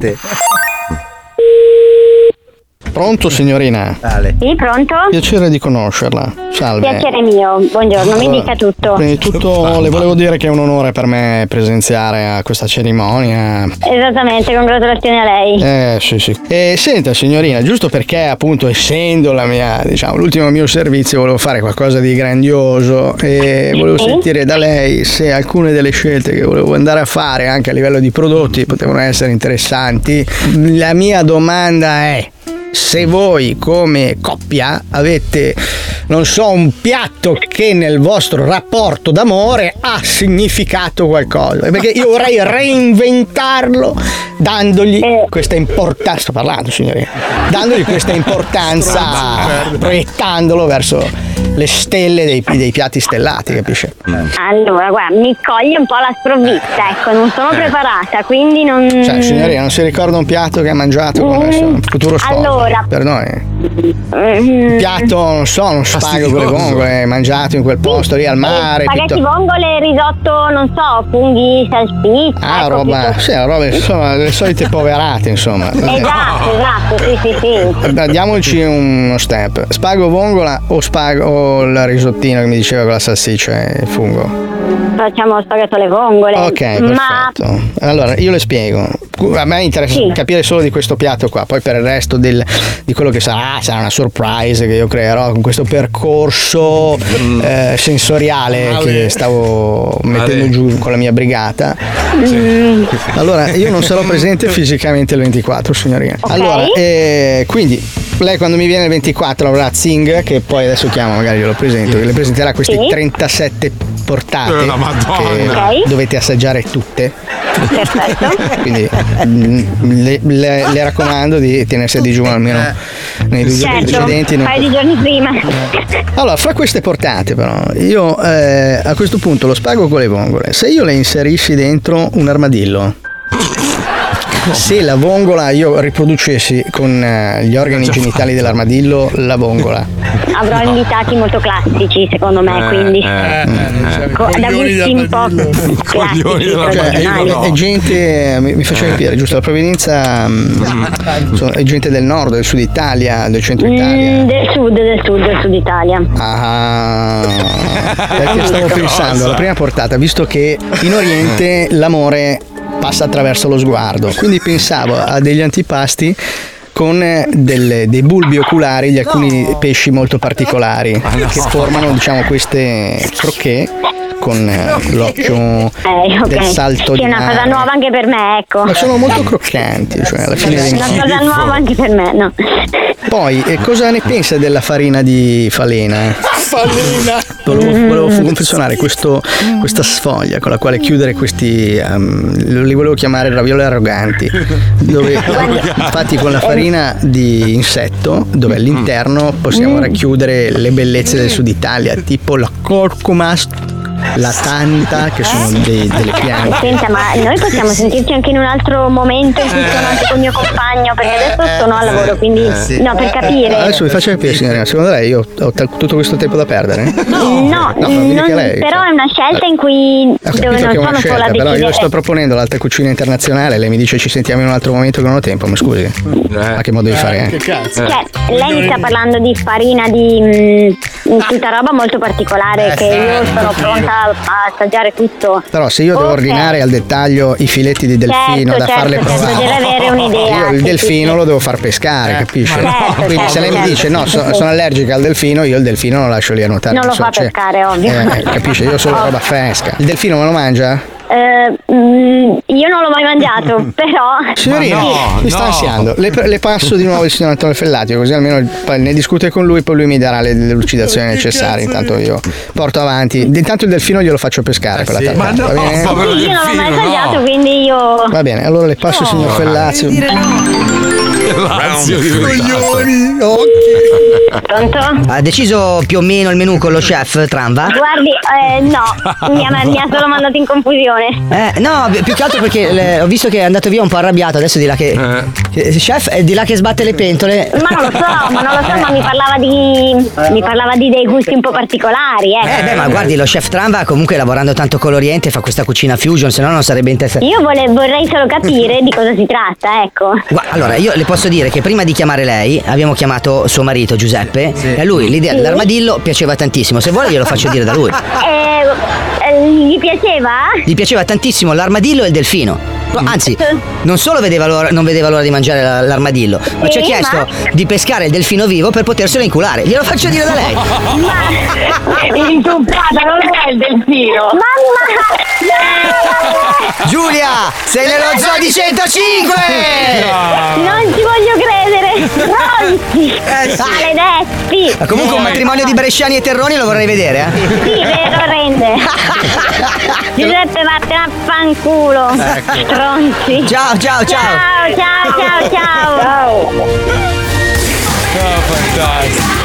S21: Pronto signorina?
S20: Sì, pronto?
S21: Piacere di conoscerla. Salve.
S20: Piacere mio, buongiorno, mi
S21: Allora,
S20: dica tutto.
S21: Prima di tutto le volevo dire che è un onore per me presenziare a questa cerimonia.
S20: Esattamente, congratulazioni a lei.
S21: Eh sì sì. E senta signorina, giusto perché appunto essendo la mia, diciamo, l'ultimo mio servizio volevo fare qualcosa di grandioso e volevo
S20: Sì.
S21: sentire da lei se alcune delle scelte che volevo andare a fare anche a livello di prodotti potevano essere interessanti. La mia domanda è se voi come coppia avete, non so, un piatto che nel vostro rapporto d'amore ha significato qualcosa. Perché io vorrei reinventarlo dandogli questa importanza. Sto parlando, signorina. Dandogli questa importanza, proiettandolo verso le stelle dei, dei piatti stellati, capisce?
S20: Allora, guarda, mi coglie un po' la sprovvista, ecco, non sono preparata, quindi non...
S21: Cioè, signorina, non si ricorda un piatto che ha mangiato con il suo futuro sposo?
S20: Allora.
S21: Perdoni.
S20: Mm,
S21: piatto, non so, non spago con le vongole, mangiato in quel posto lì al mare.
S20: Spaghetti
S21: piuttosto-
S20: vongole, risotto, non so, funghi, salsiccia.
S21: Ah,
S20: ecco,
S21: roba,
S20: piuttosto-
S21: sì, roba, insomma, le solite poverate, insomma.
S20: Esatto, esatto, sì, sì, sì.
S21: Beh, Diamoci uno step. Spago vongola o spago o il risottino che mi diceva con la salsiccia e il fungo?
S20: Facciamo spaghetto alle vongole.
S21: Ok,
S20: Ma
S21: perfetto. Allora, io le spiego. A me interessa
S20: Sì.
S21: capire solo di questo piatto qua, poi per il resto del- di quello che sarà, sarà una surprise che io creerò con questo percorso eh, sensoriale che stavo mettendo giù con la mia brigata.
S20: Mm,
S21: Allora, io non sarò presente fisicamente il 24, signorina.
S20: Ok.
S21: Allora, eh, quindi lei quando mi viene il 24 avrà Zing, che poi adesso chiamo, magari glielo presento, che le presenterà queste
S20: Sì.
S21: 37 portate
S20: Eh, la Madonna.
S21: che
S20: Ok.
S21: dovete assaggiare tutte.
S20: perfetto.
S21: Quindi mm, le, le- le raccomando di tenersi a digiuno almeno nei due giorni
S20: Certo,
S21: precedenti.
S20: un paio di giorni prima.
S21: allora, fra queste portate però, io eh, a questo punto lo spago con le vongole. Se io le inserissi dentro un armadillo, Se la vongola io riproducessi con eh, gli organi genitali dell'armadillo, la vongola.
S20: Avrò invitati molto classici, secondo me, quindi. Co- da gusti un po' classici,
S21: Cioè,
S20: tradizionali.
S21: è, è gente, mi, mi faceva capire, giusto? La provenienza mm, insomma, è gente del nord, del sud Italia, del centro Italia.
S20: Mm, del sud, del sud, del sud Italia.
S21: Ah, perché stavo pensando alla prima portata, visto che in Oriente l'amore passa attraverso lo sguardo, quindi pensavo a degli antipasti con eh, delle- dei bulbi oculari di alcuni pesci molto particolari che formano diciamo queste crocchè con eh, l'occhio
S20: Eh, ok.
S21: del salto
S20: Sì,
S21: di
S20: è una cosa nuova anche per me, ecco.
S21: Ma sono molto croccanti, cioè alla fine
S20: Una cosa nuova anche per me, no.
S21: Poi, e cosa ne pensa della farina di falena?
S5: Falena!
S21: Volevo,
S20: Mm.
S21: volevo confezionare questo- questa sfoglia con la quale chiudere questi, ehm, li volevo chiamare ravioli arroganti, dove fatti con la farina di insetto, dove all'interno possiamo
S20: Mm.
S21: racchiudere le bellezze del sud Italia, tipo la curcuma, la tanta, che sono dei- delle piante.
S20: Senta, ma noi possiamo sentirci anche in un altro momento in cui sono anche con mio compagno, perché adesso sono al lavoro, quindi no, per capire.
S21: Adesso mi faccia capire, signorina, secondo lei io ho t- tutto questo tempo da perdere?
S20: No,
S21: No, mi dica
S20: non-
S21: lei.
S20: però è una scelta in cui
S21: Ho
S20: dove
S21: capito
S20: non
S21: che è una
S20: sono sola a
S21: scelta, però io sto proponendo l'alta cucina internazionale, lei mi dice ci sentiamo in un altro momento che non ho tempo, ma scusi. Ma che modo di fare? eh?
S20: Cioè, lei mi sta parlando di farina di mm, tutta roba molto particolare che io sono pronta a assaggiare tutto.
S21: Però se io devo ordinare al dettaglio i filetti di delfino
S20: Certo,
S21: da
S20: certo,
S21: farle
S20: certo,
S21: provare.
S20: deve avere un'idea,
S21: Io il
S20: sì,
S21: delfino lo devo far pescare, capisce?
S20: Certo,
S21: Quindi
S20: certo,
S21: se lei mi
S20: certo.
S21: dice no, so- sono allergica al delfino, io il delfino lo lascio lì a nuotare.
S20: Non lo
S21: so,
S20: fa
S21: cioè-
S20: pescare, ovvio.
S21: Eh, capisce, io solo
S20: Oh.
S21: roba fresca. Il delfino me lo mangia?
S20: Eh, mm, io non l'ho mai mangiato, però.
S21: Signorina, mi sta ansiando. Le, le passo di nuovo il signor Antonio Fellatio, così almeno ne discute con lui, poi lui mi darà le delucidazioni necessarie. Intanto io porto avanti. Intanto il delfino glielo faccio pescare per la tartata. va bene?
S20: Sì, io non l'ho mai mangiato, quindi io.
S21: Va bene, allora le passo il signor Fellazio.
S1: Lazio
S5: Coglioni,
S20: Pronto?
S11: Ha deciso più o meno il menù con lo chef Tramva?
S20: Guardi, eh, no, mi ha, mi ha solo mandato in confusione.
S11: Eh, no, più che altro perché le- ho visto che è andato via un po' arrabbiato, adesso di là che, che- chef è di là che sbatte le pentole.
S20: Ma non lo so, ma non lo so, ma mi parlava di. mi parlava di dei gusti un po' particolari, eh.
S11: Eh beh, ma guardi, lo chef Tramva comunque lavorando tanto con l'Oriente fa questa cucina fusion, se no non sarebbe interessante.
S20: Io vole- vorrei solo capire di cosa si tratta, ecco.
S11: Guarda, allora io le posso dire che prima di chiamare lei abbiamo chiamato suo marito Giuseppe e a lui l'idea dell'armadillo piaceva tantissimo. Se vuole glielo faccio dire da lui.
S20: Eh, eh, gli piaceva?
S11: Gli piaceva tantissimo l'armadillo e il delfino. No, Anzi, non solo vedeva l'ora- non vedeva l'ora di mangiare la- l'armadillo, ma ci ha
S20: Sì,
S11: chiesto
S20: ma-
S11: di pescare il delfino vivo per poterselo inculare. Glielo faccio dire da lei.
S20: Ma inzuppata, non è il delfino. Mamma!
S11: Giulia, sei nello zoo di 105!
S20: Non ci voglio Pronti! Maledetti!
S11: Ma comunque un matrimonio di bresciani e terroni lo vorrei vedere, eh?
S20: Sì, vero, rende. Giuseppe, vattene a fanculo.
S11: Ecco.
S20: Stronzi.
S11: Ciao, ciao, ciao.
S20: Ciao, ciao, ciao, ciao. Ciao.
S2: Oh, fantastico.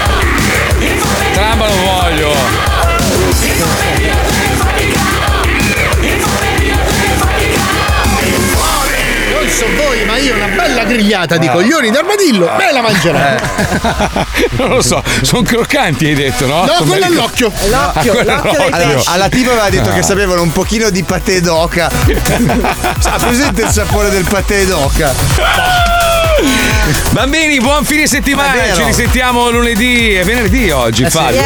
S2: Tramba lo voglio.
S5: Io una bella grigliata di
S2: Ah.
S5: coglioni d'armadillo me la mangerei.
S2: non lo so, sono croccanti hai detto, no?
S5: No, quello
S2: dico-
S5: l'occhio.
S2: Ah, l'occhio.
S3: Alla, alla tipa aveva detto
S2: Ah.
S3: che sapevano un pochino di patè d'oca. Sa presente il sapore del patè d'oca?
S2: Bambini, buon fine settimana. Ci risentiamo lunedì. È venerdì oggi,
S3: Eh sì.
S2: Fabio.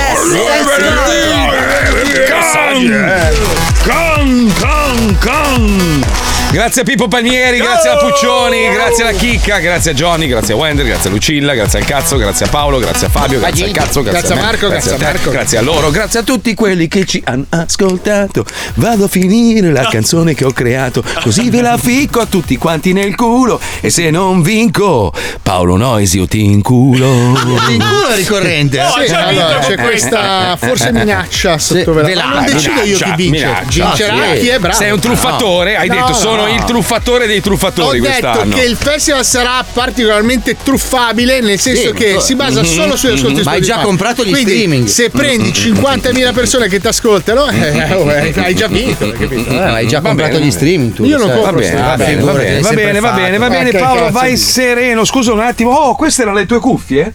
S13: Con, con, con.
S2: Grazie a Pippo Panieri, grazie a Puccioni, grazie alla Chicca, grazie a Johnny, grazie a Wender, grazie a Lucilla, grazie al cazzo, grazie a Paolo, grazie a Fabio, grazie al cazzo, grazie,
S5: Grazie a
S2: me,
S5: Marco, grazie a
S2: te,
S5: Marco.
S2: grazie a loro, grazie a tutti quelli che ci hanno ascoltato. Vado a finire la canzone che ho creato, così ve la ficco a tutti quanti nel culo. E se non vinco, Paolo Noisi, io ti inculo.
S3: In culo è ricorrente.
S5: Sì,
S3: Sì,
S5: allora, c'è questa forse minaccia sotto
S3: velata.
S5: Non decido io chi vince.
S2: minaccia.
S5: Vincerà
S2: Ah, sì.
S5: chi è bravo.
S2: Sei un truffatore, hai
S5: No,
S2: detto
S5: no.
S2: sono sono il truffatore dei
S5: Ho
S2: truffatori
S5: detto
S2: quest'anno.
S5: che il festival sarà particolarmente truffabile, nel senso
S3: Sì,
S5: che si basa
S3: Mhm,
S5: solo sugli ascolti
S3: mhm. Ma hai già
S5: Spotify.
S3: comprato gli
S5: Quindi,
S3: streaming.
S5: Se prendi 50.000 persone che ti ascoltano, eh, oh, eh, hai già vinto, hai capito?
S3: Eh, hai già
S2: Va
S3: comprato
S2: bene.
S3: gli streaming tu.
S5: Io non
S3: sai.
S2: Va
S5: compro
S2: bene, va bene, va
S3: figurati,
S2: bene, va
S3: sempre
S2: bene, va
S3: fatto.
S2: bene, va
S5: Eh,
S2: bene. Paolo,
S5: cazzo
S2: vai sereno. Scusa un attimo. Oh, queste erano le tue cuffie?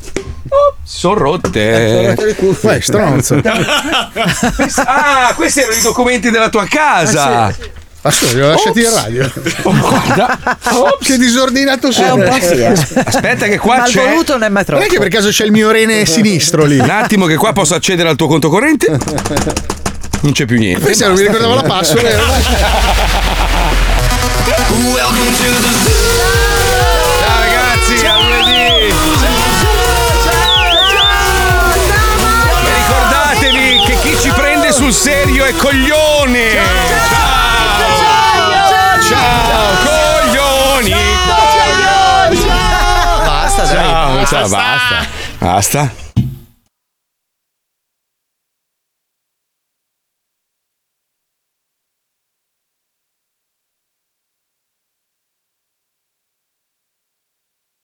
S2: Oh, sono rotte.
S5: Uè, stronzo.
S2: ah, questi erano i documenti della tua casa.
S5: Ma scusa, li ho lasciati in radio.
S2: Oh, guarda.
S5: Che disordinato sono.
S4: eh.
S2: Aspetta che qua
S4: Mal
S2: c'è
S4: voluto non è mai
S5: Non
S4: troppo.
S5: è che per caso c'è il mio rene sinistro lì.
S2: un attimo che qua posso accedere al tuo conto corrente. Non c'è più niente.
S5: Questa non mi ricordavo la password.
S2: Ciao ragazzi, a lunedì. E ricordatevi che chi ci prende sul serio è coglione. Ciao.
S3: Basta,
S2: ciao, basta. Basta.